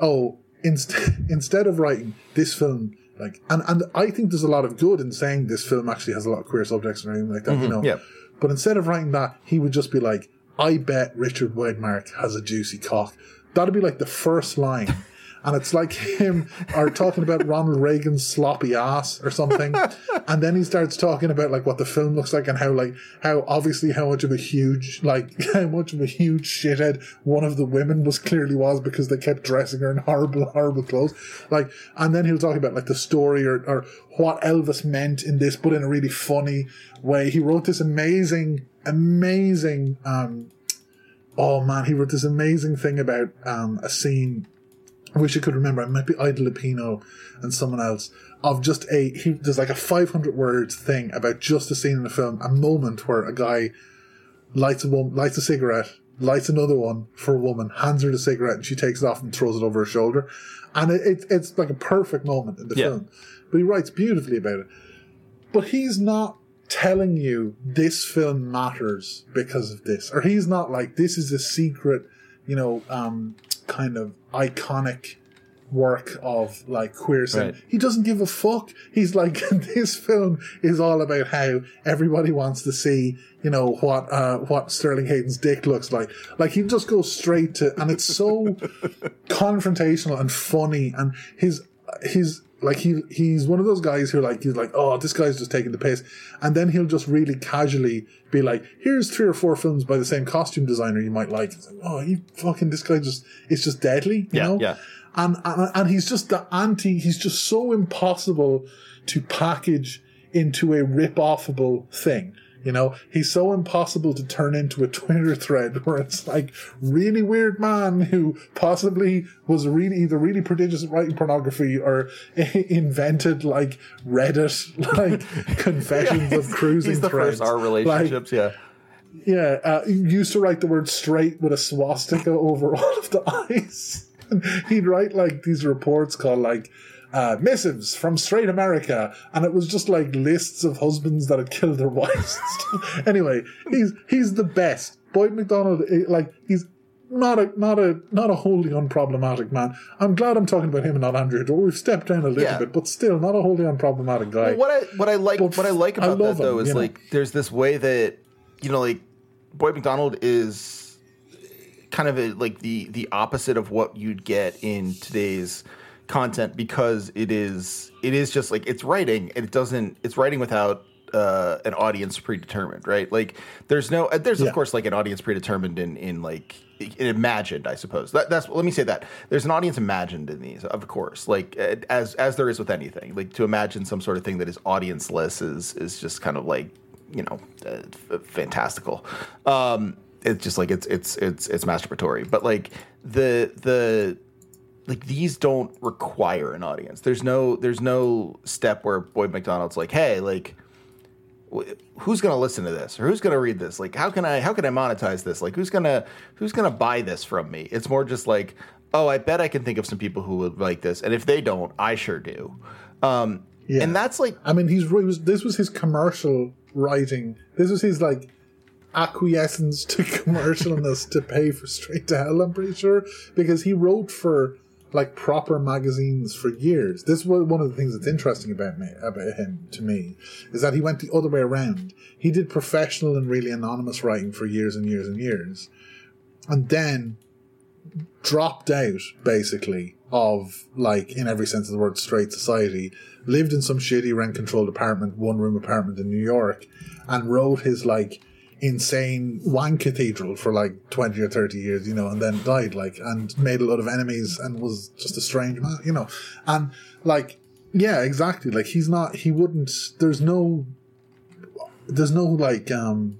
oh, inst- instead of writing this film like, and and I think there's a lot of good in saying this film actually has a lot of queer subjects and everything like that, you mm-hmm, know. yeah. But instead of writing that, he would just be like, I bet Richard Widmark has a juicy cock. That'd be like the first line. And it's like him are talking about Ronald Reagan's sloppy ass or something. And then he starts talking about like what the film looks like and how like how obviously how much of a huge like how much of a huge shithead one of the women was clearly was because they kept dressing her in horrible, horrible clothes. Like and then he'll talk about like the story or, or what Elvis meant in this, but in a really funny way. He wrote this amazing, amazing um oh man, he wrote this amazing thing about um, a scene. I wish I could remember. It might be Ida Lupino and someone else of just a. He, there's like a 500 words thing about just a scene in the film, a moment where a guy lights a woman, lights a cigarette, lights another one for a woman, hands her the cigarette, and she takes it off and throws it over her shoulder, and it, it, it's like a perfect moment in the Yeah. film. But he writes beautifully about it. But he's not telling you this film matters because of this, or he's not like this is a secret, you know, um, kind of iconic work of like queer cinema. Right. He doesn't give a fuck. He's like, this film is all about how everybody wants to see, you know, what, uh, what Sterling Hayden's dick looks like. Like he just goes straight to, and it's so confrontational and funny and his, his, like he, he's one of those guys who like, he's like, oh, this guy's just taking the piss. And then he'll just really casually be like, here's three or four films by the same costume designer you might like. It's like, oh, you fucking, this guy just, it's just deadly, you Yeah, know? yeah. and, and and he's just the anti. He's just so impossible to package into a rip-offable thing. You know, he's so impossible to turn into a Twitter thread where it's like really weird man who possibly was really either really prodigious at writing pornography or invented like Reddit like confessions of cruising He's the threads. first our Like, relationships. yeah. yeah, uh, he used to write the word straight with a swastika over all of the eyes. And he'd write like these reports called like uh, missives from straight America, and it was just like lists of husbands that had killed their wives. anyway, he's he's the best. Boyd McDonald, eh, like he's not a not a not a wholly unproblematic man. I'm glad I'm talking about him and not Andrew. Doyle. We've stepped down a little Yeah. bit, but still not a wholly unproblematic guy. What I what I like But what I like about love that though him, is you know. like there's this way that you know like Boyd McDonald is kind of a, like the the opposite of what you'd get in today's content because it is it is just like it's writing. And it doesn't it's writing without uh, an audience predetermined right? Like there's no uh, there's Yeah. of course like an audience predetermined in in like in imagined i suppose. That, that's let me say that. There's an audience imagined in these of course. Like uh, as as there is with anything. Like to imagine some sort of thing that is audienceless is is just kind of like you know uh, f- fantastical. Um it's just like it's it's it's it's masturbatory. But like the the like these don't require an audience there's no there's no step where boyd mcdonald's like hey like wh- who's going to listen to this or who's going to read this like how can i how can i monetize this like who's going to who's going to buy this from me it's more just like oh i bet i can think of some people who would like this and if they don't i sure do um Yeah. and that's like I mean, he's he was this was his commercial writing. This was his like acquiescence to commercialness to pay for Straight to Hell. I'm pretty sure because he wrote for like proper magazines for years. This was one of the things that's interesting about me about him to me is that he went the other way around. He did professional and really anonymous writing for years and years and years, and then dropped out basically of like in every sense of the word straight society lived in some shitty rent controlled apartment one room apartment in new york and wrote his like insane wine cathedral for like 20 or 30 years you know and then died like and made a lot of enemies and was just a strange man you know and like yeah exactly like he's not he wouldn't there's no there's no like um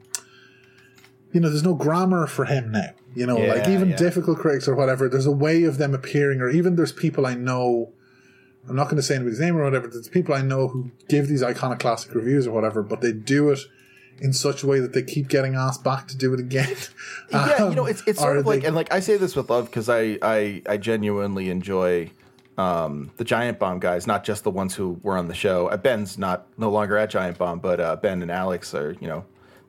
you know there's no grammar for him now you know, Yeah, like even yeah. difficult critics or whatever, there's a way of them appearing, or even there's people I know. I'm not going to say anybody's name or whatever. There's people I know who give these iconoclastic reviews or whatever, but they do it in such a way that they keep getting asked back to do it again. yeah, you Um, know, it's it's sort of like, they- and like I say this with love because I, I I genuinely enjoy um, the Giant Bomb guys, not just the ones who were on the show. Uh, Ben's not no longer at Giant Bomb, but uh, Ben and Alex are you know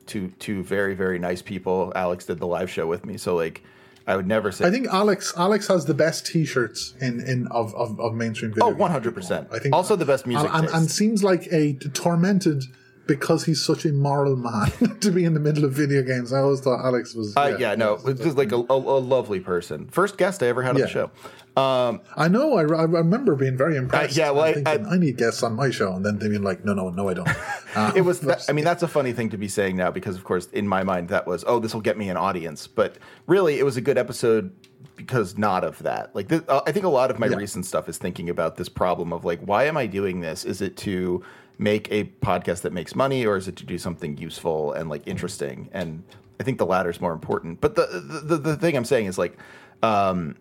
two two very very nice people. Alex did the live show with me, so like I would never say I think Alex Alex has the best T-shirts in in of of, of mainstream video. oh 100. percent I think also the best music and, and, and seems like a tormented because he's such a moral man to be in the middle of video games. I always thought Alex was. Uh, yeah, no, it's just like a, a, a lovely person. First guest I ever had on Yeah. the show. Um, I know. I, I remember being very impressed. Uh, yeah, well, I- thinking, I, need guests on my show, and then they being like, "No, no, no, I don't." Uh, it was that, i mean that's a funny thing to be saying now because of course in my mind that was oh this will get me an audience but really it was a good episode because not of that like th- uh, i think a lot of my Yeah. recent stuff is thinking about this problem of like why am i doing this is it to make a podcast that makes money or is it to do something useful and like interesting and i think the latter is more important but the the, the, the thing i'm saying is like um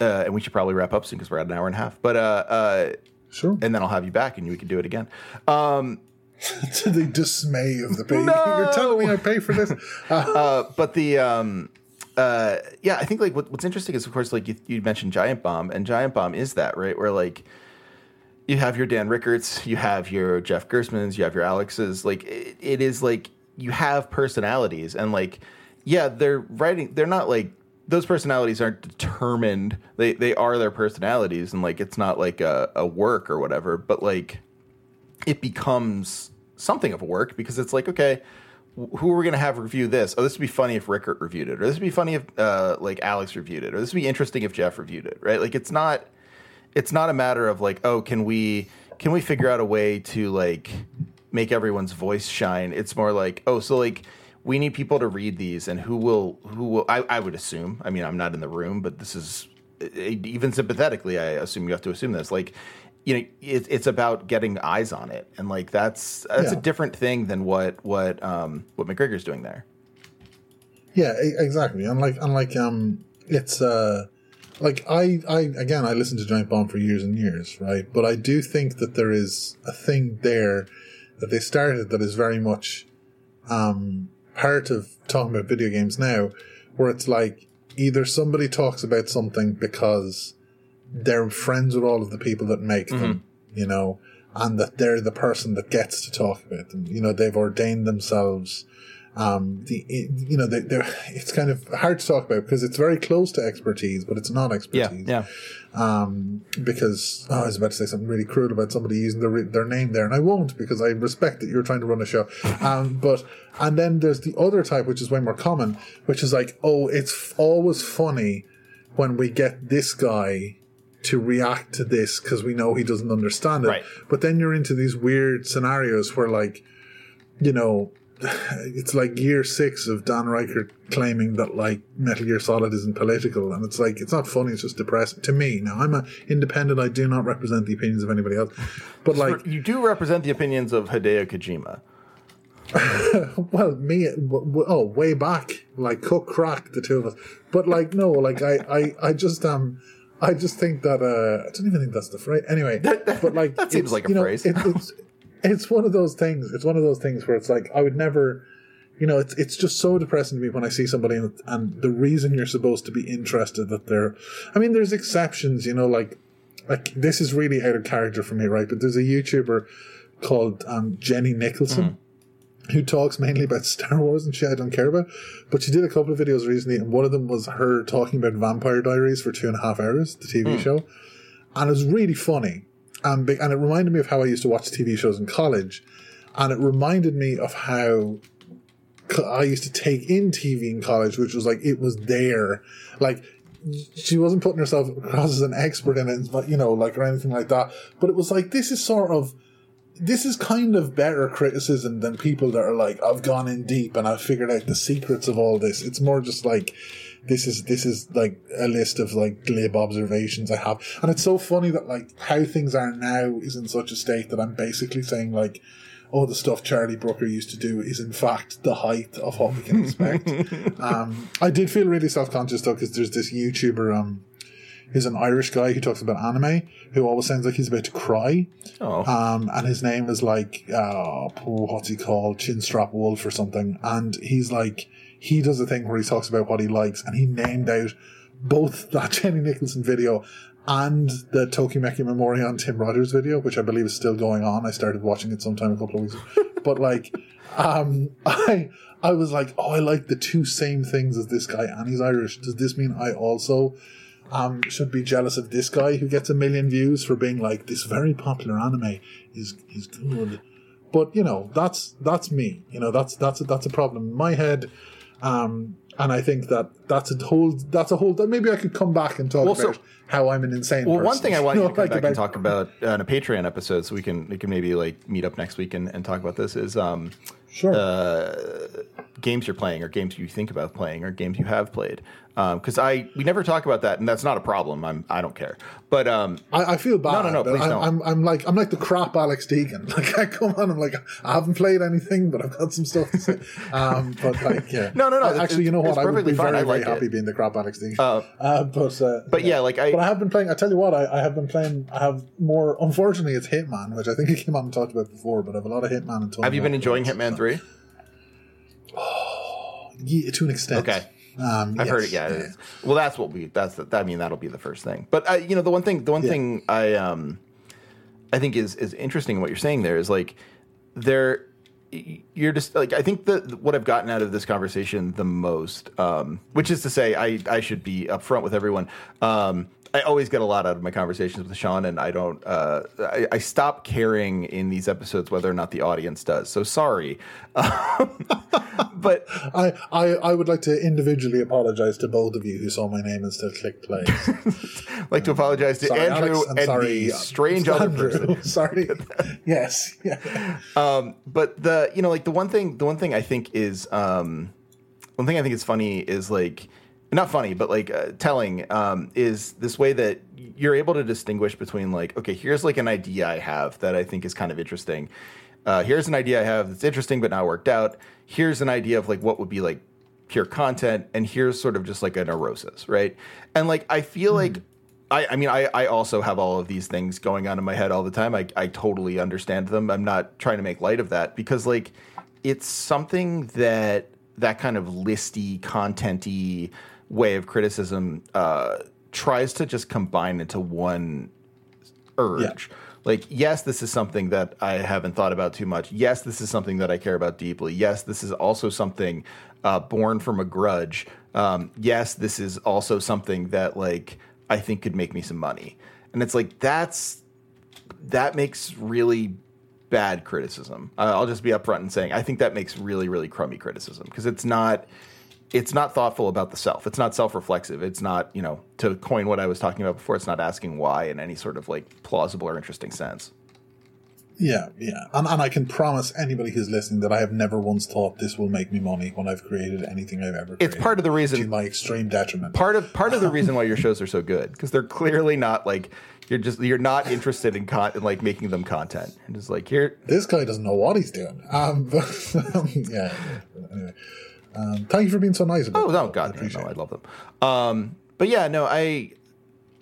uh, and we should probably wrap up soon because we're at an hour and a half but uh uh sure. and then i'll have you back and we can do it again um to the dismay of the baby, No! You're telling me I pay for this? Uh, uh, but the um, uh, yeah, I think like what, what's interesting is of course like you, you mentioned Giant Bomb, and Giant Bomb is that right where like you have your Dan Ryckerts, you have your Jeff Gerstmanns, you have your Alexes. Like it, it is like you have personalities, and like yeah, they're writing. They're not like those personalities aren't determined. They they are their personalities, and like it's not like a, a work or whatever. But like it becomes something of a work because it's like okay who are we going to have review this oh this would be funny if ryckert reviewed it or this would be funny if uh, like alex reviewed it or this would be interesting if jeff reviewed it right like it's not it's not a matter of like oh can we can we figure out a way to like make everyone's voice shine it's more like oh so like we need people to read these and who will who will i, I would assume i mean i'm not in the room but this is even sympathetically i assume you have to assume this like you know it, it's about getting eyes on it and like that's that's Yeah. a different thing than what what um what mcgregor's doing there yeah, exactly. Unlike unlike um, it's uh, like I, I again, I listened to Giant Bomb for years and years, right? But I do think that there is a thing there that they started that is very much um part of talking about video games now, where it's like either somebody talks about something because they're friends with all of the people that make them, you know, and that they're the person that gets to talk about them. You know, they've ordained themselves. Um, the you know they they're it's kind of hard to talk about because it's very close to expertise, but it's not expertise yeah yeah. um, because oh, I was about to say something really crude about somebody using their their name there, and I won't because I respect that you're trying to run a show. Um, but and then there's the other type, which is way more common, which is like, oh, it's f- always funny when we get this guy to react to this because we know he doesn't understand it. Right. But then you're into these weird scenarios where, like, you know, it's like year six of Dan Ryckert claiming that like Metal Gear Solid isn't political, and it's like it's not funny; it's just depressing to me. Now I'm a independent; I do not represent the opinions of anybody else. But like, you do represent the opinions of hideo kojima well, me, w- w- oh, way back, like cook crack, the two of us. But like, no, like I, I, I just um. I just think that uh, I don't even think that's the phrase. Anyway, but like That seems like a you know, phrase. it, it's it's one of those things. It's one of those things where it's like I would never, you know, it's it's just so depressing to me when I see somebody and, and the reason you're supposed to be interested that they're. I mean, there's exceptions, you know, like like this is really out of character for me, right? But there's a YouTuber called um, Jenny Nicholson. who talks mainly about Star Wars and shit I don't care about. But she did a couple of videos recently, and one of them was her talking about Vampire Diaries for two and a half hours, the TV show, and it was really funny. And and it reminded me of how I used to watch TV shows in college, and it reminded me of how I used to take in TV in college, which was like it was there, like she wasn't putting herself across as an expert in it, but you know, like or anything like that. But it was like this is sort of this is kind of better criticism than people that are like, I've gone in deep and I've figured out the secrets of all this. It's more just like, this is, this is like a list of like glib observations I have. And it's so funny that like how things are now is in such a state that I'm basically saying like, All the stuff Charlie Brooker used to do is in fact the height of what we can expect. um, I did feel really self-conscious though, because there's this YouTuber, um, who's an Irish guy who talks about anime, who always sounds like he's about to cry. Oh, Um, and his name is like, uh, what's he called? Chinstrap Wolf or something. And he's like, he does a thing where he talks about what he likes, and he named out both that Jenny Nicholson video and the Tokimeki Memorial Tim Rogers video, which I believe is still going on. I started watching it sometime a couple of weeks ago. but like, um, I, I was like, oh, I like the two same things as this guy, and he's Irish. Does this mean I also um, should be jealous of this guy who gets a million views for being like this very popular anime is is good. But you know, that's that's me. You know, that's that's a, that's a problem in my head. Um, and I think that that's a whole that's a whole that maybe I could come back and talk Well, so- about how I'm an insane. well, person. one thing I want you to come like back and talk about on a Patreon episode, so we can we can maybe like meet up next week and, and talk about this is um, Sure. games you're playing or games you think about playing or games you have played. Because I we never talk about that, and that's not a problem. I'm I don't care. But um, I, I feel bad. no, no, but please I'm, don't. I'm, I'm like I'm like the crap Alex Deegan. Like I come on, I'm like I haven't played anything, but I've got some stuff to say. Um, but like yeah, No, no, no, I- Actually, you know what? I would be fine. very I very like happy being the crap Alex Deegan. Uh, but uh, but yeah, like I But I have been playing. I tell you what, I, I have been playing. I have more. Unfortunately, it's Hitman, which I think I came on and talked about before. But I have a lot of Hitman and. Have you been enjoying. Hitman Three? Oh, Yeah, to an extent. Okay. Um, I've heard it. Yeah. is. Well, that's what we. That's. The, I mean, that'll be the first thing. But uh, you know, the one thing. The one Yeah. thing I um, I think is is interesting what you're saying there is like there. You're just like I think that what I've gotten out of this conversation the most, um, which is to say, I I should be upfront with everyone. Um, I always get a lot out of my conversations with Sean, and I don't. Uh, I, I stop caring in these episodes whether or not the audience does. So sorry, but I, I, I would like to individually apologize to both of you who saw my name and still clicked play. I'd like to apologize to Sorry, Andrew Alex, and sorry. the strange other Andrew, person. Sorry. yes. Yeah. Um, but the you know like the one thing the one thing I think is um, one thing I think is funny is like not funny but like uh, telling um, is this way that you're able to distinguish between like okay here's like an idea I have that I think is kind of interesting. Uh, here's an idea I have that's interesting but not worked out. Here's an idea of like what would be like pure content, and here's sort of just like a neurosis, right? And like I feel like I, I mean, I, I also have all of these things going on in my head all the time. I, I totally understand them. I'm not trying to make light of that because, like, it's something that that kind of listy, contenty way of criticism uh, tries to just combine into one urge. Yeah. Like, yes, this is something that I haven't thought about too much. Yes, this is something that I care about deeply. Yes, this is also something uh, born from a grudge. Um, yes, this is also something that like I think could make me some money. And it's like that's that makes really bad criticism. I'll just be upfront and saying I think that makes really really crummy criticism because it's not it's not thoughtful about the self. It's not self-reflexive. It's not, you know, to coin what I was talking about before, it's not asking why in any sort of like plausible or interesting sense. Yeah, yeah. And, and I can promise anybody who's listening that I have never once thought this will make me money when I've created anything I've ever created. It's part of the to reason my extreme detriment. part of part of the reason why your shows are so good because they're clearly not like you're just you're not interested in con in like making them content. And just like here this guy doesn't know what he's doing. Um, but, yeah. Anyway, um, thank you for being so nice about Oh no, God, no, no, I love them. Um, but yeah, no, I,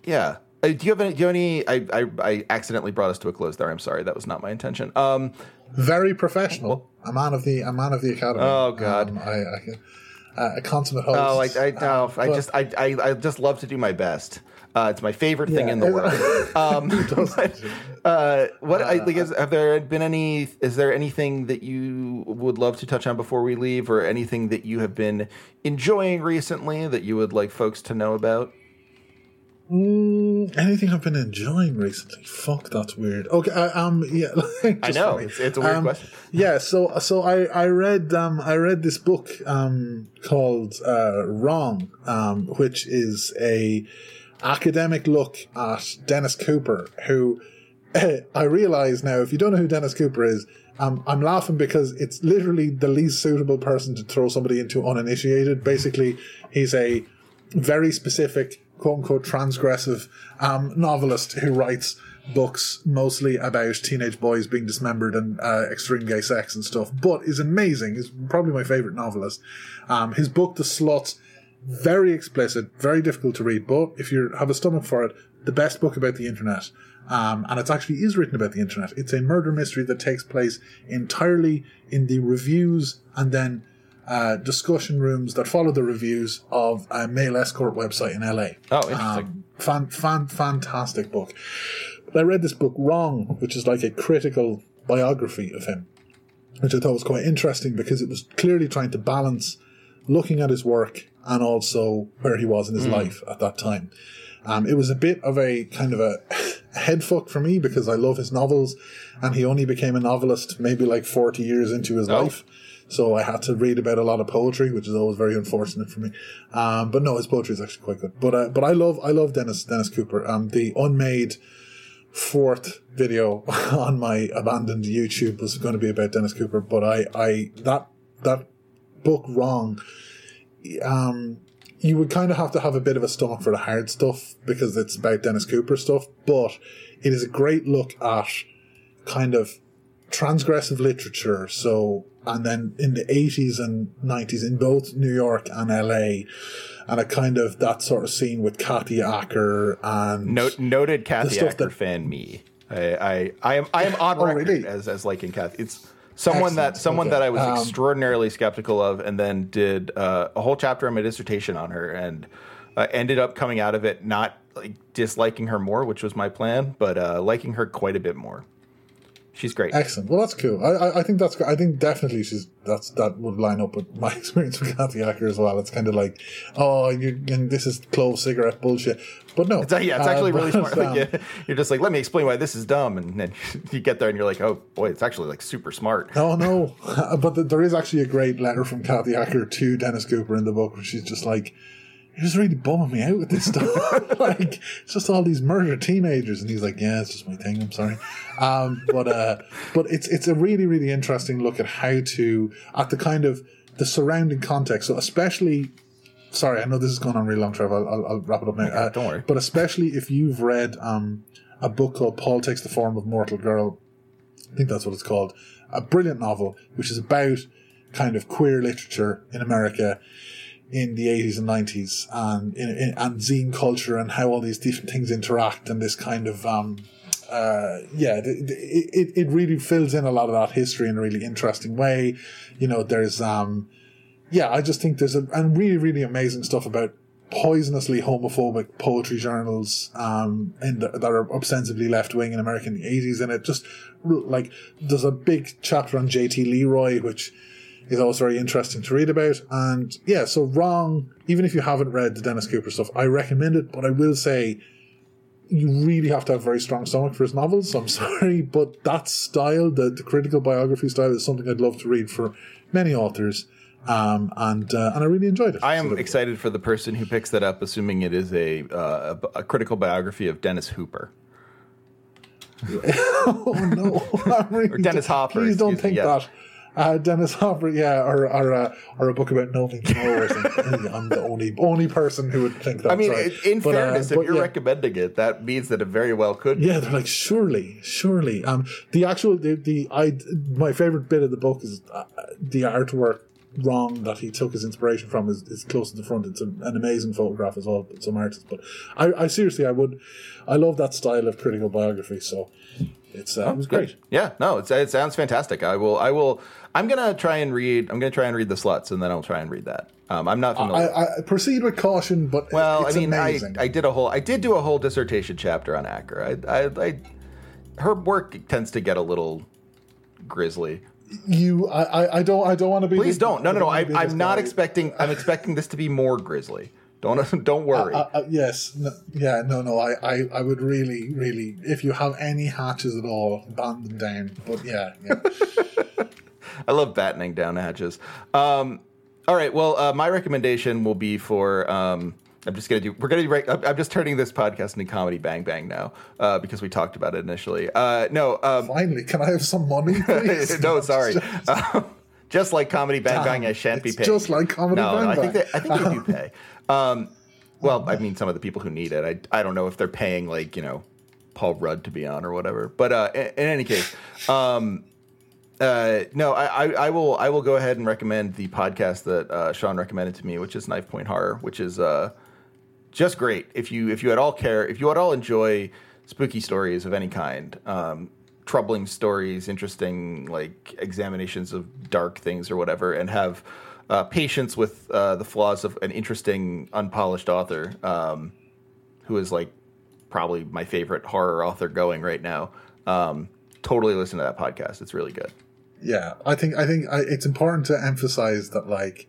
yeah. Uh, do you have any? Do you have any? I, I I accidentally brought us to a close there. I'm sorry, that was not my intention. Um, Very professional. A man of the a man of the academy. Oh, God. Um, I, I, uh, a consummate host. Oh, I, I no, I just, I, I, I just love to do my best. Uh, it's my favorite thing Yeah. in the world. Um, but, uh, what I think is, have there been any? Is there anything that you would love to touch on before we leave, or anything that you have been enjoying recently that you would like folks to know about? Mm, anything I've been enjoying recently? Fuck, that's weird. Okay, uh, um, yeah, I know it's, it's a weird Um, question. Yeah, so so I I read um I read this book um called uh, Wrong, um which is a academic look at Dennis Cooper, who I realize now if you don't know who Dennis Cooper is. Um, I'm laughing because it's literally the least suitable person to throw somebody into uninitiated. Basically, he's a very specific, quote unquote, transgressive um, novelist who writes books mostly about teenage boys being dismembered and uh, extreme gay sex and stuff, but is amazing. Is probably my favorite novelist. Um, his book, The Slut, very explicit, very difficult to read, but if you have a stomach for it, the best book about the internet. Um, and it actually is written about the internet. It's a murder mystery that takes place entirely in the reviews and then uh, discussion rooms that follow the reviews of a male escort website in LA. Oh, interesting. Um, fan, fan, fantastic book. But I read this book wrong, which is like a critical biography of him, which I thought was quite interesting because it was clearly trying to balance looking at his work and also where he was in his life at that time. Um, it was a bit of a kind of a, head fuck for me because I love his novels, and he only became a novelist maybe like forty years into his Oh. life. So I had to read about a lot of poetry, which is always very unfortunate for me. Um, but no, his poetry is actually quite good. But uh, but I love I love Dennis Dennis Cooper. Um, the unmade fourth video on my abandoned YouTube was going to be about Dennis Cooper, but I I that that book wrong. Um, you would kind of have to have a bit of a stomach for the hard stuff because it's about Dennis Cooper stuff, but it is a great look at kind of transgressive literature. So, and then in the 80s and 90s in both New York and LA, and a kind of that sort of scene with Kathy Acker and Note, noted Kathy Acker that- fan me. I, I, I am I am on Oh, record really? as, as liking Kathy. It's someone that someone Okay. that I was Um, extraordinarily skeptical of, and then did uh, a whole chapter on my dissertation on her, and uh, ended up coming out of it not like disliking her more, which was my plan, but uh, liking her quite a bit more. She's great. Excellent. Well, that's cool. I, I, I think that's. good. I think definitely she's that's that would line up with my experience with Kathy Acker as well. It's kind of like, oh, you and this is clove cigarette bullshit. But no, It's, yeah, it's uh, actually really smart. Like, um, yeah, you're just like, let me explain why this is dumb, and then you get there and you're like, oh boy, it's actually like super smart. Oh no! but th- there is actually a great letter from Kathy Acker to Dennis Cooper in the book, where she's just like, "You're just really bumming me out with this stuff. like, it's just all these murdered teenagers." And he's like, "Yeah, it's just my thing. I'm sorry." Um, but uh, but it's it's a really really interesting look at how to at the kind of the surrounding context. So especially. Sorry, I know this is going on really long, Trevor. I'll, I'll, I'll wrap it up now. Uh, don't worry. But especially if you've read um, a book called "Paul Takes the Form of Mortal Girl," I think that's what it's called. A brilliant novel, which is about kind of queer literature in America in the 80s and 90s and, in, in, and zine culture and how all these different things interact and this kind of, um, uh, yeah, the, it, it really fills in a lot of that history in a really interesting way. You know, there's, um, yeah, I just think there's a, and really, really amazing stuff about poisonously homophobic poetry journals um, in the, that are ostensibly left wing in America in the 80s. And it just, like, there's a big chapter on JT Leroy, which is always very interesting to read about. And yeah, so Wrong, even if you haven't read the Dennis Cooper stuff, I recommend it, but I will say, you really have to have a very strong stomach for his novels. So I'm sorry, but that style, the, the critical biography style, is something I'd love to read for many authors. Um, and uh, and I really enjoyed it. I am excited for the person who picks that up, assuming it is a uh, a, critical biography of Dennis Hooper. oh no, really- Or Dennis Hopper, Please don't think yeah. that. Uh, Dennis Hopper, yeah, or or, uh, or a book about Snow or. I'm the only only person who would think that. I mean, sorry. in But, uh, fairness, if you're yeah. recommending it, that means that it very well could. Yeah, they're like surely, surely. Um, the actual the the I my favorite bit of the book is uh, the artwork wrong that he took his inspiration from is, is close to the front. It's an, an amazing photograph as well. Some artists, but I, I seriously I would I love that style of critical biography. So it's uh, it was great. Yeah, no, it's, it sounds fantastic. I will, I will, I'm gonna try and read. I'm gonna try and read the sluts, and then I'll try and read that. Um, I'm not familiar. I, I proceed with caution, but well, I mean, I, amazing. I did a whole, I did do a whole dissertation chapter on Acker. I, I, I, her work tends to get a little grisly. you, I, I, I don't, I don't want to be. Please don't. No, no, no. I, wanna be this I'm not guy. expecting. I'm expecting this to be more grisly. Don't, don't worry. Uh, uh, yes, no, yeah, no, no. I, I, I would really, really, if you have any hatches at all, batten them down. But yeah, yeah. I love battening down hatches. Um, all right. Well, uh, my recommendation will be for. Um, I'm just gonna do. We're gonna. Right, I'm just turning this podcast into comedy bang bang now uh, because we talked about it initially. Uh, no. Um, Finally, can I have some money, please? no, sorry. Um, just like comedy bang bang, I shan't be paid. just like Comedy no, Bang no, I think Bang. they, I think they do pay. Um, well, I mean, some of the people who need it. I I don't know if they're paying like you know Paul Rudd to be on or whatever. But uh, in, in any case, um, uh, no, I, I, I will I will go ahead and recommend the podcast that uh, Sean recommended to me, which is Knifepoint Horror, which is uh, just great. If you if you at all care, if you at all enjoy spooky stories of any kind, um, troubling stories, interesting like examinations of dark things or whatever, and have uh, patience with uh, the flaws of an interesting, unpolished author um, who is like probably my favorite horror author going right now. Um, totally listen to that podcast; it's really good. yeah, I think, I think I, it's important to emphasize that, like,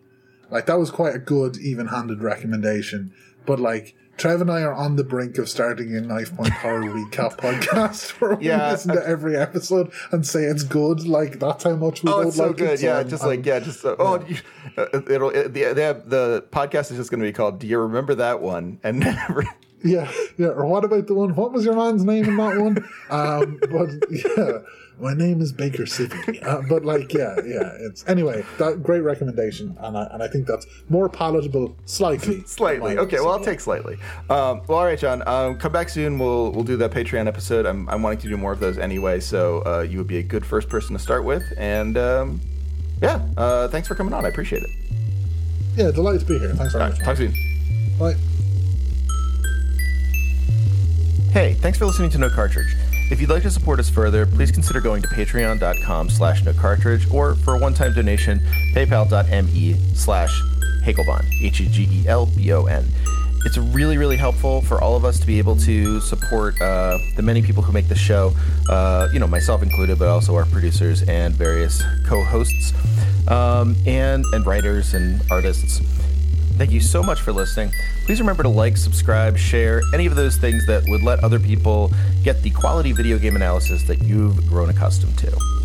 like that was quite a good, even-handed recommendation. But like, Trev and I are on the brink of starting a Knife Point Horror recap podcast where we Yeah, listen to every episode and say it's good. Like that's how much we Oh, it's so like good. it. yeah, just I'm- like yeah, just uh, oh, you, uh, it'll it, the have, the podcast is just going to be called "Do you remember that one?" And never. Yeah, yeah. Or what about the one? What was your man's name in that one? Um, but yeah, my name is Baker City. Uh, but like, yeah, yeah. It's anyway. That great recommendation, and I and I think that's more palatable, slightly. Slightly. Okay, well, I'll take slightly. Um, well, all right, John. Um, come back soon. We'll we'll do that Patreon episode. I'm, I'm wanting to do more of those anyway, so uh, you would be a good first person to start with. And um, yeah, uh, thanks for coming on. I appreciate it. Yeah, delighted to be here. Thanks very All much. talk soon. Bye. Hey, thanks for listening to No Cartridge. If you'd like to support us further, please consider going to patreon.com slash no cartridge or for a one-time donation, paypal.me slash Hegelbon, H-E-G-E-L-B-O-N. It's really, really helpful for all of us to be able to support uh, the many people who make the show, uh, you know, myself included, but also our producers and various co-hosts um, and, and writers and artists. Thank you so much for listening. Please remember to like, subscribe, share, any of those things that would let other people get the quality video game analysis that you've grown accustomed to.